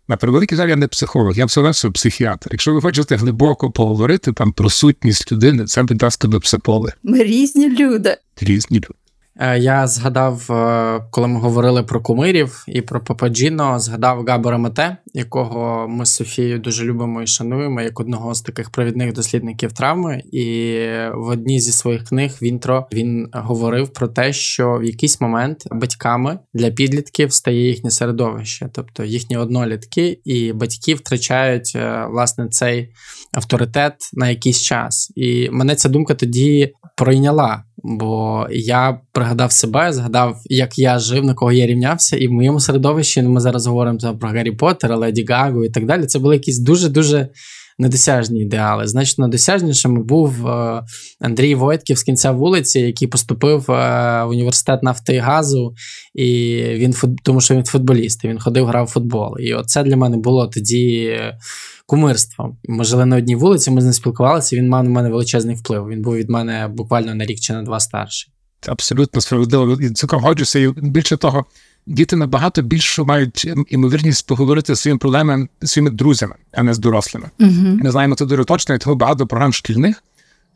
На превеликий жаль, я не психолог, я все одно психіатр. Якщо ви хочете глибоко поговорити там про сутність людини, це будь ласка до психолога. Ми різні люди. Різні люди. Е, Я згадав, е, коли ми говорили про кумирів і про Пападжіно, згадав Габора Мате, якого ми з Софією дуже любимо і шануємо, як одного з таких провідних дослідників травми. І в одній зі своїх книг в інтро він говорив про те, що в якийсь момент батьками для підлітків стає їхнє середовище, тобто їхні однолітки, і батьки втрачають е, власне цей авторитет на якийсь час. І мене ця думка тоді пройняла. Бо я пригадав себе, згадав, як я жив, на кого я рівнявся, і в моєму середовищі ну, ми зараз говоримо там, про Гаррі Поттера, Леді Гагу і так далі. Це були якісь дуже-дуже недосяжні ідеали. Значно досяжнішим був е, Андрій Войтків з кінця вулиці, який поступив е, в університет нафти і газу, і він тому що він футболіст, і він ходив, грав в футбол. І оце для мене було тоді. е, Кумирством. Ми жили на одній вулиці, ми з ним спілкувалися. Він мав на мене величезний вплив. Він був від мене буквально на рік чи на два старший. Абсолютно справедливо. Цілком годжуся. І більше того, діти набагато більше мають імовірність поговорити з своїми проблемами своїми друзями, а не з дорослими. Угу. Ми знаємо це дуже точно, і того багато програм шкільних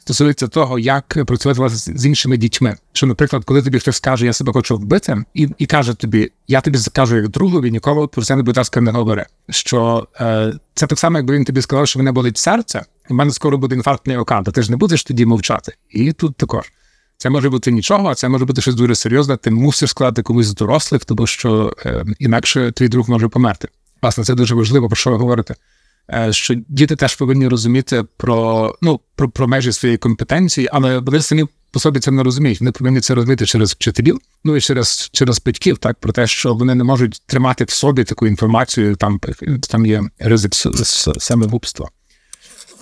стосується того, як працювати з іншими дітьми. Що, наприклад, коли тобі хтось каже, я себе хочу вбити, і, і каже тобі, я тобі скажу як другові, ніколи про це, не будь ласка, не говори. Що е, це так само, якби він тобі сказав, що мене болить серце, і в мене скоро буде інфаркт міокарда, ти ж не будеш тоді мовчати. І тут також. Це може бути нічого, а це може бути щось дуже серйозне. Ти мусиш сказати комусь дорослих, тому що е, інакше твій друг може померти. Власне, це дуже важливо, про що ви говорите. Е, що діти теж повинні розуміти про ну про, про межі своєї компетенції, але вони самі по собі це не розуміють. Вони повинні це розуміти через вчителів, ну і через через батьків, так про те, що вони не можуть тримати в собі таку інформацію. Там там є ризик самогубства.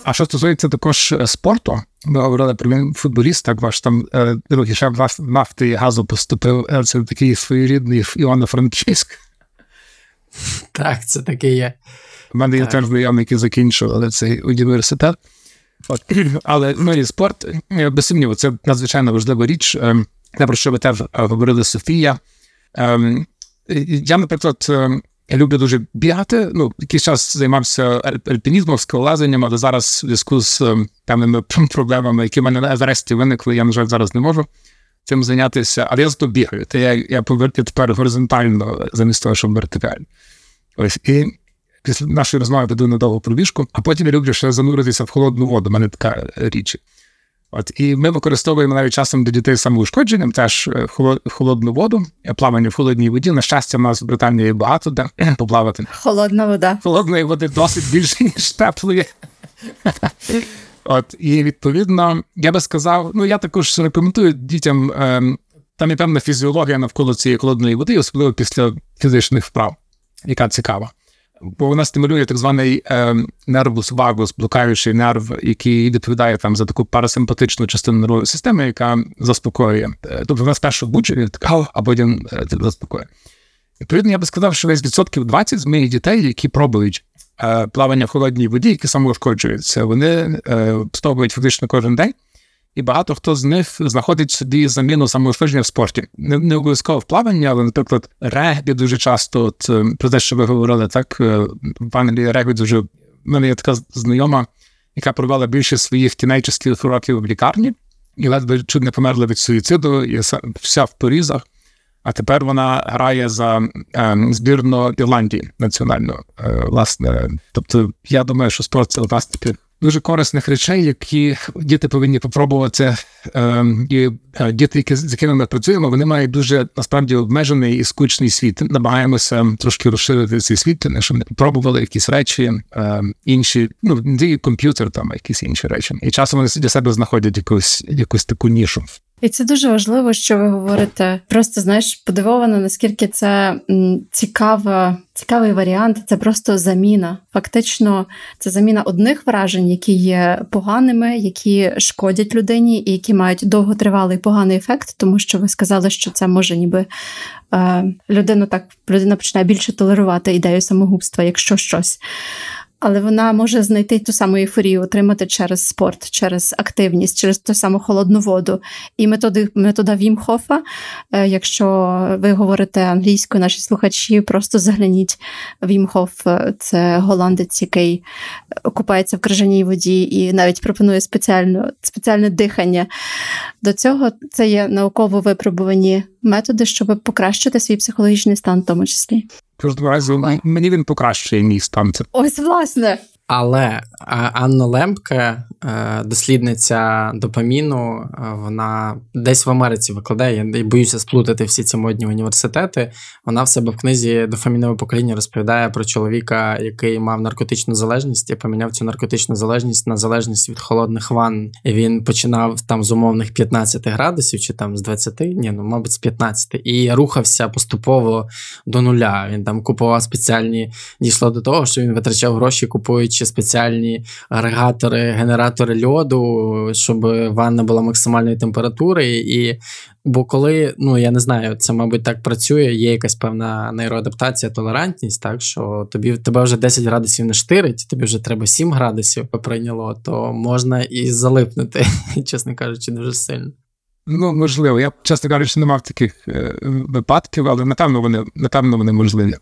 А що стосується також е, спорту, ми говорили про він футболіст, так ваш там е, другий шеф наф- нафти і газу поступив. е, Це такий своєрідний Івано-Франківськ. *laughs* Так, це таке є. У мене є теж знайомі, які закінчували цей університет. От. *clears throat* Але ну, і спорт, е, без сумніву, це надзвичайно важлива річ. Ем, Те, про що ви теж е, говорили, Софія. Ем, Я, наприклад, ем, я люблю дуже бігати. Ну, якийсь час займався альпінізмом, скалолазанням, але зараз в зв'язку з ем, певними проблемами, які в мене Евересті виникли, я, на жаль, зараз не можу цим зайнятися. Але я зато бігаю. Та я, я повертю тепер горизонтально замість того, щоб вертикально. Ось і після нашої розмови веду на довгу пробіжку, а потім я люблю ще зануритися в холодну воду. У мене така е, річ. От і ми використовуємо навіть часом для дітей з самоушкодженням теж е, холодну воду, е, плавання в холодній воді. На щастя, в нас в Британії багато де *clears throat* поплавати. Холодна вода. Холодної води досить більше, *laughs* ніж теплої. *laughs* От, і відповідно, я би сказав, ну я також рекомендую дітям, ем, там є певна фізіологія навколо цієї холодної води, особливо після фізичних вправ, яка цікава. Бо вона стимулює так званий ем, нервус вагус, блукаючий нерв, який відповідає там за таку парасимпатичну частину нервової системи, яка заспокоює. Е, Тобто вона спершу буджує, така, а потім е, заспокоює. Відповідно, я би сказав, що десь відсотків 20 з моїх дітей, які пробують е, плавання в холодній воді, які самоушкоджуються, вони е, спробують фактично кожен день. І багато хто з них знаходить собі заміну самоушкодження в спорті. Не, не обов'язково в плаванні, але, наприклад, регбі дуже часто, от, е, про те, що ви говорили, так, е, в Англії регбі дуже. В мене є така знайома, яка провела більше своїх тінейджерських років в лікарні, і ледве чуть не померла від суїциду, і вся в порізах. А тепер вона грає за е, збірну Ірландії національну. Е, власне, тобто, я думаю, що спорт це таких дуже корисних речей, які діти повинні попробувати. Е, і е, діти, які з якими ми працюємо, вони мають дуже насправді обмежений і скучний світ. Намагаємося трошки розширити цей світ, щоб вони пробували якісь речі, е, інші, ну не комп'ютер, там якісь інші речі. І часом вони для себе знаходять якусь якусь таку нішу. І це дуже важливо, що ви говорите. Просто знаєш, подивована, наскільки це цікава, цікавий варіант. Це просто заміна. Фактично, це заміна одних вражень, які є поганими, які шкодять людині, і які мають довготривалий поганий ефект, тому що ви сказали, що це може ніби е, людину так людина починає більше толерувати ідею самогубства, якщо щось. Але вона може знайти ту саму ейфорію, отримати через спорт, через активність, через ту саму холодну воду. І методи, метода Вімхофа, е, якщо ви говорите англійською, наші слухачі, просто загляніть Вімхоф, це голландець, який купається в крижаній воді і навіть пропонує спеціальну, спеціальне дихання. До цього це є науково випробувані методи, щоб покращити свій психологічний стан, в тому числі. В разу мені він покращує мій стан. Ось власне. Але а, Анна Лемпке, е, дослідниця допаміну, е, вона десь в Америці викладає. Я боюся сплутати всі ці модні університети. Вона в себе в книзі дофамінове покоління розповідає про чоловіка, який мав наркотичну залежність і поміняв цю наркотичну залежність на залежність від холодних ванн. І він починав там з умовних 15 градусів, чи там з 20, ні, ну мабуть, з 15, і рухався поступово до нуля. Він там купував спеціальні дійшло до того, що він витрачав гроші, купуючи спеціальні агрегатори, генератори льоду, щоб ванна була максимальної температури. І бо коли, ну я не знаю, це, мабуть, так працює, є якась певна нейроадаптація, толерантність, так що тобі тебе вже 10 градусів не штирить, тобі вже треба 7 градусів прийняло, то можна і залипнути, *laughs* чесно кажучи, дуже сильно. Ну, можливо, я, чесно кажучи, не мав таких е, випадків, але напевно вони, напевно, вони можливі.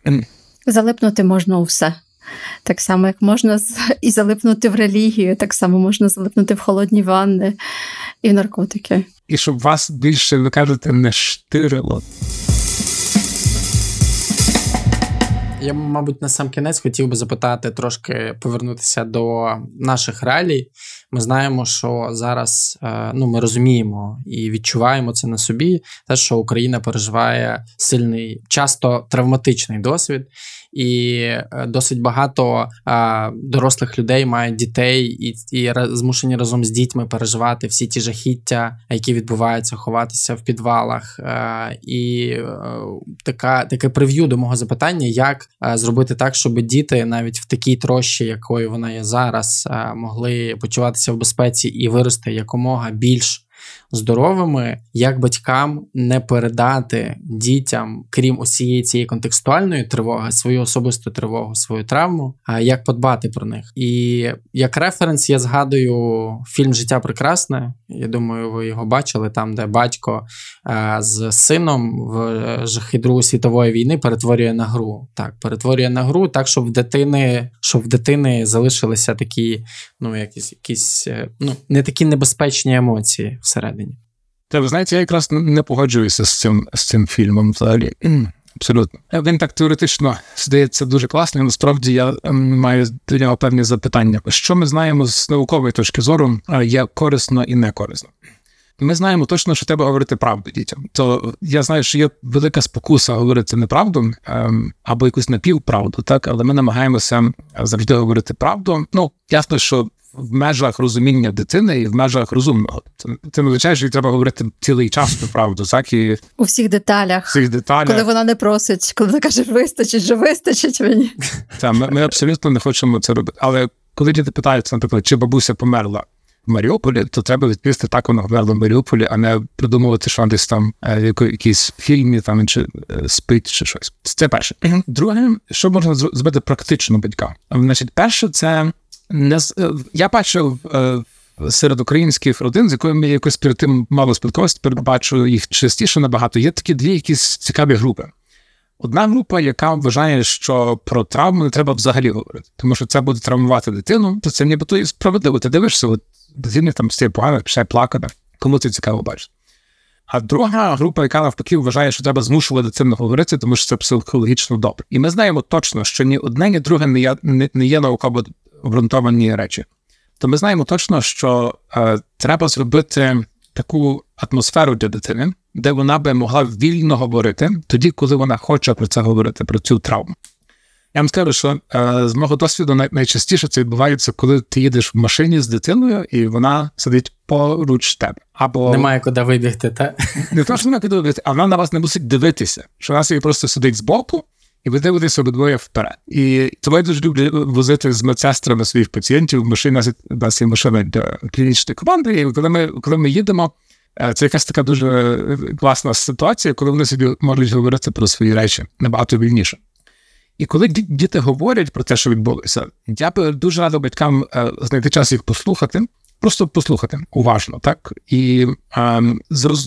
Залипнути можна у все. Так само, як можна і залипнути в релігію, так само можна залипнути в холодні ванни і в наркотики. І щоб вас більше, ви кажете, не штирило. Я, мабуть, на сам кінець хотів би запитати трошки повернутися до наших реалій. Ми знаємо, що зараз е, ну, ми розуміємо і відчуваємо це на собі, те, що Україна переживає сильний, часто травматичний досвід. І е, досить багато дорослих людей мають дітей і, і змушені разом з дітьми переживати всі ті жахіття, які відбуваються, ховатися в підвалах. Е, і е, така таке прев'ю до мого запитання, як зробити так, щоб діти навіть в такій трощі, якою вона є зараз, могли почуватися в безпеці і вирости якомога більш здоровими, як батькам не передати дітям, крім усієї цієї контекстуальної тривоги, свою особисту тривогу, свою травму, а як подбати про них. І як референс я згадую фільм Життя прекрасне. Я думаю, ви його бачили там, де батько е, з сином в жахи Другої світової війни перетворює на гру. Так, перетворює на гру, так щоб в дитини, щоб в дитини залишилися такі, ну якісь, якісь е, ну не такі небезпечні емоції всередині. Та ви знаєте, я якраз не погоджуюся з цим з цим фільмом взагалі. Абсолютно. Він так теоретично здається дуже класним. Насправді я маю до нього певні запитання. Що ми знаємо з наукової точки зору, е, є корисно і не корисно. Ми знаємо точно, що треба говорити правду дітям. То я знаю, що є велика спокуса говорити неправду ем, або якусь напівправду, так, але ми намагаємося завжди говорити правду. Ну, ясно, що в межах розуміння дитини і в межах розумного. Це, це не означає, що треба говорити цілий час правду, так і У всіх деталях. цих деталях. Коли вона не просить, коли вона каже, вистачить, що вистачить мені. Та, ми, ми абсолютно не хочемо це робити. Але коли діти питаються, наприклад, чи бабуся померла в Маріуполі, то треба відповісти так, вона померла в Маріуполі, а не придумувати, що десь там е, в якійсь фільмі там чи е, спить, чи щось. Це перше. Друге, що можна зро- зробити практично батькам? Значить, перше, це е, я бачив. е, Серед українських родин, з якими ми якось перед тим мало спілкувалися, тепер бачу їх частіше набагато. Є такі дві якісь цікаві групи. Одна група, яка вважає, що про травму не треба взагалі говорити, тому що це буде травмувати дитину, то це нібито і справедливо. Ти дивишся, от дитині там стає погано, починає плакати. Кому це цікаво бачити. А друга група, яка навпаки вважає, що треба змушувати дитину говорити, тому що це психологічно добре. І ми знаємо точно, що ні одне, ні друге не є, не, не є науково обґрунтовані речі. То ми знаємо точно, що е, треба зробити таку атмосферу для дитини, де вона би могла вільно говорити тоді, коли вона хоче про це говорити, про цю травму. Я вам скажу, що е, з мого досвіду най- найчастіше це відбувається, коли ти їдеш в машині з дитиною, і вона сидить поруч тебе. Або Немає куди вибігти, та не то, що вона піде дивитися, а вона на вас не мусить дивитися, що вона собі просто сидить збоку, і ви дивитеся обидвоє вперед. І тому я дуже люблю возити з медсестрами своїх пацієнтів. Машина нас є машина для клінічної команди. І коли ми, коли ми їдемо, е, це якась така дуже е, класна ситуація, коли вони собі можуть говорити про свої речі набагато вільніше. І коли ді- діти говорять про те, що відбулося, я би дуже радив батькам е, знайти час їх послухати, просто послухати уважно, так і, ем,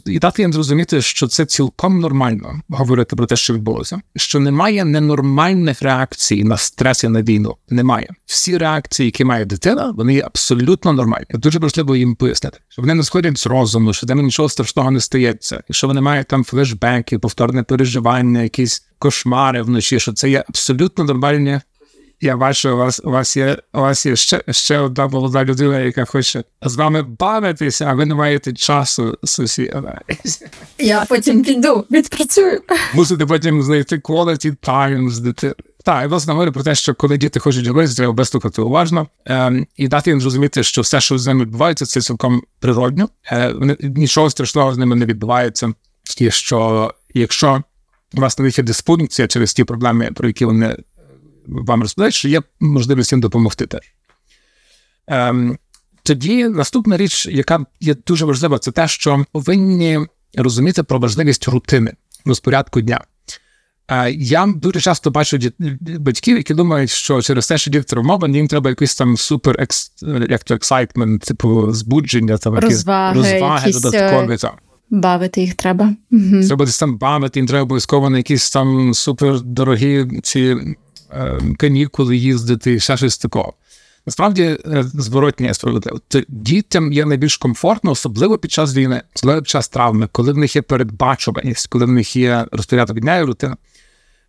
і дати їм зрозуміти, що це цілком нормально говорити про те, що відбулося, що немає ненормальних реакцій на стрес і на війну. Немає всі реакції, які має дитина, вони абсолютно нормальні. Дуже важливо їм пояснити, що вони не сходять з розуму, що ними нічого страшного не стається, і що вони мають там флешбеки, повторне переживання, якісь кошмари вночі. Що це є абсолютно нормальні я бачу, у вас у вас є у вас є ще, ще одна молода людина, яка хоче з вами бавитися, а ви не маєте часу сусіда. Я потім піду, відпрацюю. Мусите потім знайти quality time з дитиною. Так, я власне говорю про те, що коли діти хочуть говорити, треба вислухати уважно ем, і дати їм зрозуміти, що все, що з ними відбувається, це цілком природньо. Е, вони- нічого страшного з ними не відбувається. І що якщо у вас них є дисфункція через ті проблеми, про які вони е, вам розповідають, що є можливість їм допомогти теж. Ем, тоді наступна річ, яка є дуже важлива, це те, що повинні розуміти про важливість рутини розпорядку дня. Е, Я дуже часто бачу діт- батьків, які думають, що через те, що діти травмовані, їм треба якийсь там супер exc-, як то excitement, типу збудження, там якісь Розваги, розваги якісь, е, додаткові. Там. Бавити їх треба. Угу. Треба десь там бавити, їм треба обов'язково на якісь там супер дорогі ці канікули їздити, ще щось такого. Насправді, е, зворотні справедливо. Т- Дітям є найбільш комфортно, особливо під час війни, особливо під час травми, коли в них є передбачуваність, коли в них є розпорядок дня і рутина.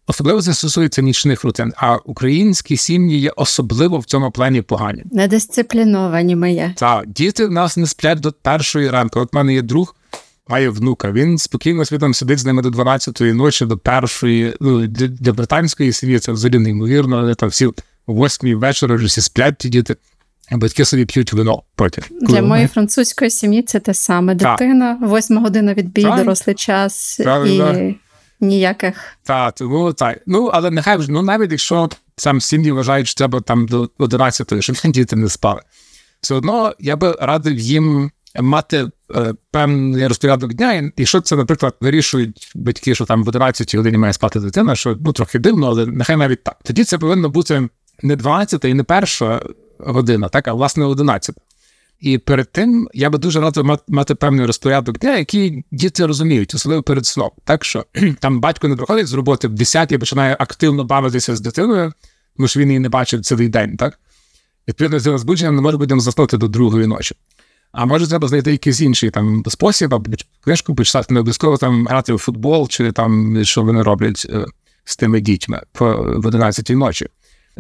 Особливо це стосується нічних рутин. А українські сім'ї є особливо в цьому плані погані. Недисципліновані ми є. Та діти в нас не сплять до першої ранку. От в мене є друг, має внука. Він спокійно собі там сидить з ними до 12-ї ночі, до першої. Ну, для, для британської сім'ї це взагалі неймовірно, але там всі о 8 вечора вже всі сплять ті діти, а батьки собі п'ють вино потім. Для моєї французької сім'ї це те саме. Дитина, восьма година відбій, Так. дорослий час Правильно. і ніяких. Так, тому так. Ну, але нехай вже, ну навіть якщо сам сім'ї вважають, що треба там до 11-ї, щоб діти не спали. Все одно я би радив їм мати е, певний розпорядок дня, і якщо це, наприклад, вирішують батьки, що там в 11 годині має спати дитина, що ну трохи дивно, але нехай навіть так. Тоді це повинно бути не 12 і не перша година, так, а власне 11. І перед тим я би дуже радив мати, певний розпорядок дня, який діти розуміють, особливо перед сном. Так що там батько не приходить з роботи в 10 і починає активно бавитися з дитиною, тому що він її не бачив цілий день, так? Відповідно, з збудженням не може будемо заснути до другої ночі. А може треба знайти якийсь інший там спосіб, або книжку почитати, не обов'язково там грати в футбол, чи там що вони роблять е, з тими дітьми по в 11 ночі.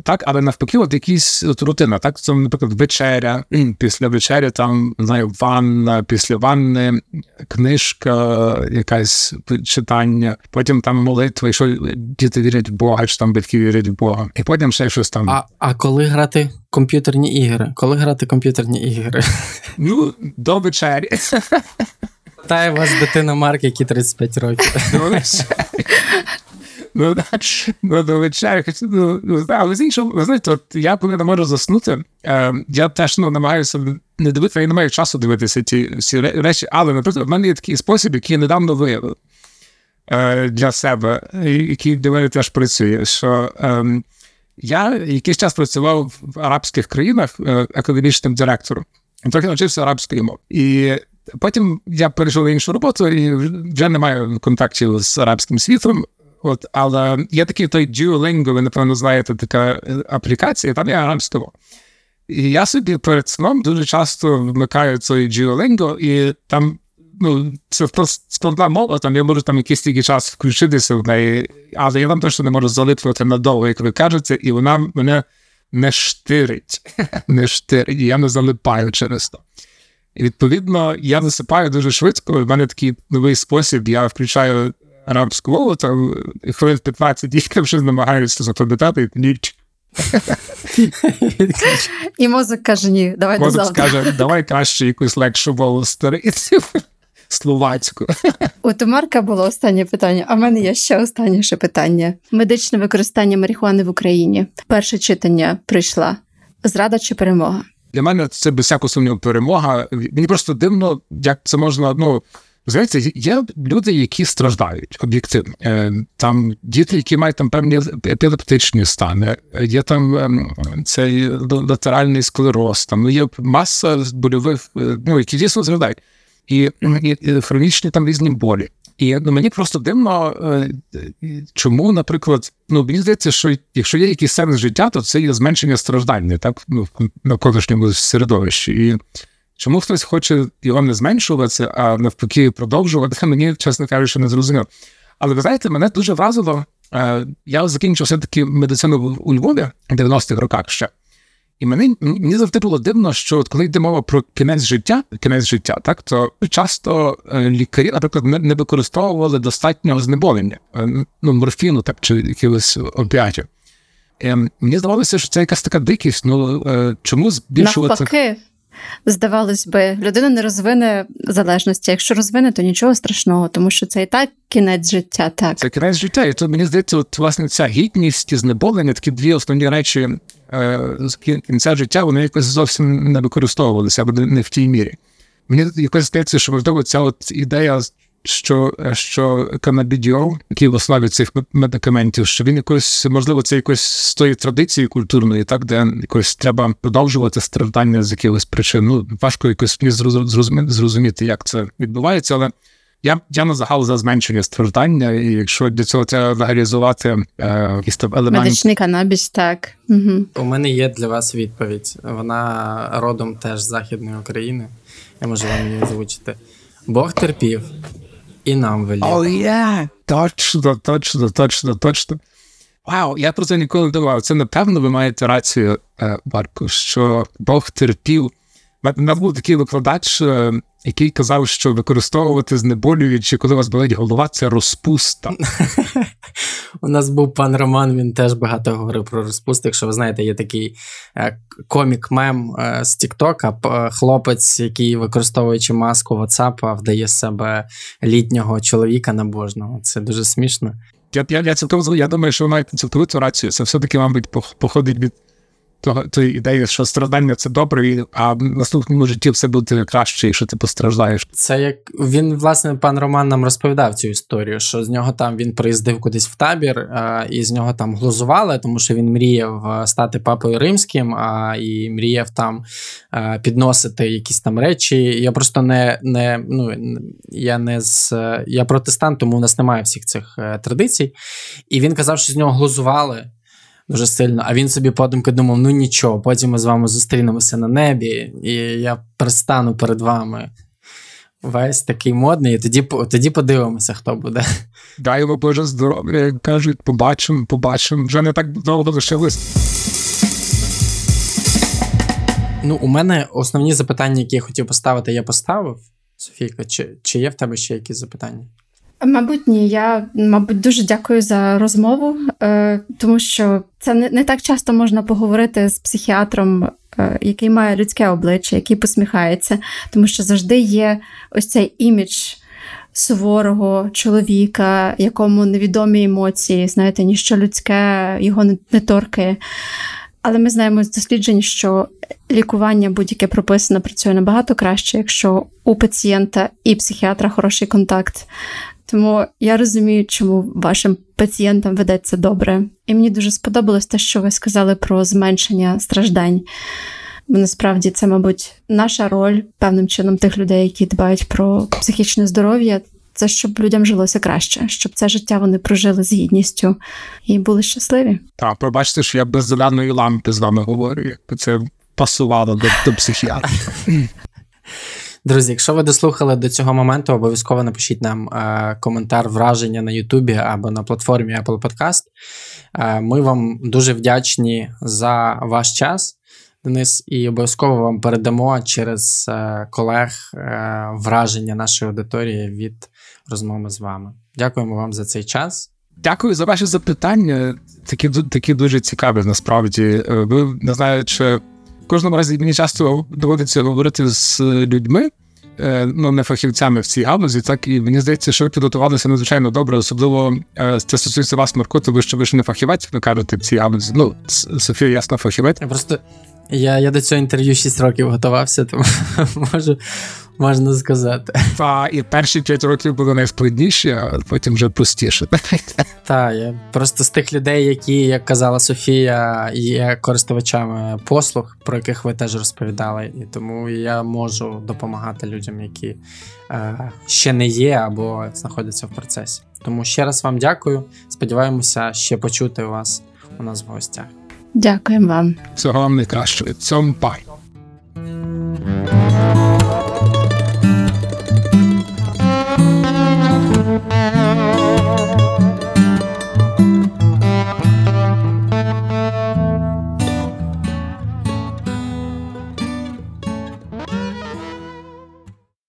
Так, але навпаки, от якісь от рутина, так, це, наприклад, вечеря, після вечері там, знаю, ванна, після ванни книжка, якась читання, потім там молитва, і що діти вірять в Бога, чи там батьки вірять в Бога, і потім ще щось там. А, а коли грати комп'ютерні ігри? Коли грати комп'ютерні ігри? Ну, до вечері. Питає вас дитина Марк, який 35 років. Ну, да. ну, до вечері. Хоч, Ну, ну, але з іншого, знаєте, от я коли не можу заснути, е, я теж ну, намагаюся не дивитися, я не маю часу дивитися ті всі речі, але, наприклад, в мене є такий спосіб, який я недавно виявив е, для себе, який для мене теж працює, що е, я якийсь час працював в арабських країнах е, академічним директором, і трохи навчився арабської мови. І потім я перейшов на іншу роботу і вже не маю контактів з арабським світом. От, але є такий той Duolingo, ви, напевно, знаєте, така е, аплікація, там є арабська мова. І я собі перед сном дуже часто вмикаю цей Duolingo, і там ну, це складна мова, там я можу там якийсь тільки час включитися в неї, але я там точно не можу залитувати надовго, як ви кажете, і вона мене не штирить. *laughs* не штирить, і я не залипаю через то. І відповідно, я засипаю дуже швидко. У мене такий новий спосіб, я включаю арабську мову, і хвилин 15 їх вже намагаюся запам'ятати, і ніч. І мозок каже: ні, давай до Мозок скаже, давай краще якусь легшу мову старити. *laughs* Словацьку. У Марка було останнє питання, а в мене є ще останніше питання: медичне використання марихуани в Україні. Перше читання прийшла. Зрада чи перемога? Для мене це без всякого сумніву перемога. Мені просто дивно, як це можна. Ну знаєте, є люди, які страждають об'єктивно. Е, Там діти, які мають там певні епілептичні стани, є там ем, цей латеральний склероз, там ну, є маса больових, е, ну які дійсно страждають. І, і, і хронічні там різні болі. І ну, мені просто дивно, е, чому, наприклад, ну мені здається, що якщо є якийсь сенс життя, то це є зменшення страждання, так ну в навколишньому середовищі. І чому хтось хоче його не зменшувати, а навпаки продовжувати, *laughs* мені, чесно кажучи, не зрозуміло. Але ви знаєте, мене дуже вразило. е, Я закінчив все-таки медицину у Львові в 90-х роках ще. І мені, мені завжди було дивно, що от коли йде мова про кінець життя, кінець життя, так то часто е, лікарі, наприклад, не, використовували достатнього знеболення, е, ну, морфіну так, чи якихось опіатів. Е, мені здавалося, що це якась така дикість. Ну чому збільшувати Навпаки, здавалось би, людина не розвине залежності. Якщо розвине, то нічого страшного, тому що це і так кінець життя. Так це кінець життя? І то мені здається, от власне ця гідність і знеболення, такі дві основні речі е, з кінця життя, вони якось зовсім не використовувалися або не- в тій мірі. Мені якось здається, що можливо ця от ідея, що, що канабідіол, який в основі цих медикаментів, що він якось, можливо, це якось з тої традиції культурної, так, де якось треба продовжувати страждання з якихось причин. Ну, важко якось мені зрозу- зрозуміти, зрозуміти, як це відбувається, але я, я на загал за зменшення страждання, і якщо для цього треба легалізувати е, якісь там елементи. медичний канабіс, так. Угу. У мене є для вас відповідь. Вона родом теж з Західної України. Я можу вам її озвучити. Бог терпів і нам велів. О, є! Точно, точно, точно, точно. Вау, я про це ніколи не думав. Це напевно ви маєте рацію, е, Марко, що Бог терпів. У мене був такий викладач, е, який казав, що використовувати знеболюючи, коли у вас болить голова, це розпуста. *laughs* У нас був пан Роман, він теж багато говорив про розпусти. Якщо ви знаєте, є такий е, комік-мем е, з Тіктока, хлопець, який, використовуючи маску WhatsApp, вдає себе літнього чоловіка набожного. Це дуже смішно. Я, я, я згоден. я думаю, що маєте цілковиту рацію. Це все-таки, мабуть, походить від того, тої ідеї, що страждання це добре, і- а в наступному житті все буде краще, якщо ти постраждаєш. Це як він, власне, пан Роман нам розповідав цю історію, що з нього там він приїздив кудись в табір, е, і з нього там глузували, тому що він мріяв стати папою римським, а і мріяв там е, підносити якісь там речі. Я просто не, не ну я не з я протестант, тому у нас немає всіх цих е, традицій. І він казав, що з нього глузували. Дуже сильно, а він собі подумки думав: ну нічого, потім ми з вами зустрінемося на небі, і я пристану перед вами весь такий модний, і тоді, тоді подивимося, хто буде. Дай йому Боже здоров'я, як кажуть, побачимо, побачимо. Вже не так довго лишилось. Ну, у мене основні запитання, які я хотів поставити, я поставив. Софійка, чи, чи є в тебе ще якісь запитання? Мабуть, ні. Я, мабуть, дуже дякую за розмову, е, тому що це не, не так часто можна поговорити з психіатром, е, який має людське обличчя, який посміхається, тому що завжди є ось цей імідж суворого чоловіка, якому невідомі емоції, знаєте, ніщо людське його не, не торкає. Але ми знаємо з досліджень, що лікування будь-яке прописане працює набагато краще, якщо у пацієнта і психіатра хороший контакт. Тому я розумію, чому вашим пацієнтам ведеться добре. І мені дуже сподобалось те, що ви сказали про зменшення страждань. Бо насправді це, мабуть, наша роль певним чином тих людей, які дбають про психічне здоров'я. Це щоб людям жилося краще, щоб це життя вони прожили з гідністю і були щасливі. Так, пробачте, що я без зеленої лампи з вами говорю, якби це пасувало до, до психіатра. *laughs* Друзі, якщо ви дослухали до цього моменту, обов'язково напишіть нам е, коментар, враження на Ютубі або на платформі Apple Podcast. Е, ми вам дуже вдячні за ваш час, Денис, і обов'язково вам передамо через е, колег е, враження нашої аудиторії від розмови з вами. Дякуємо вам за цей час. Дякую за ваші запитання. Такі, такі дуже цікаві, насправді. Е, Ви не знаю, чи кожному разі мені часто доводиться говорити з людьми, е, ну, не фахівцями в цій галузі, так і мені здається, що ви підготувалися надзвичайно добре, особливо е, це стосується вас, Марко, тому що ви ж не фахівець, ви кажете, в цій галузі. Ну, Софія, ясно, фахівець. Просто я, я до цього інтерв'ю 6 років готувався, тому *laughs* можу, можна сказати. Та і перші п'ять років були найскладніші, а потім вже простіше. *laughs* Так, я просто з тих людей, які, як казала Софія, є користувачами послуг, про яких ви теж розповідали, і тому я можу допомагати людям, які е, ще не є або знаходяться в процесі. Тому ще раз вам дякую. Сподіваємося ще почути вас у нас в гостях. Дякуємо вам. Всього вам не найкращого. Цьому пай.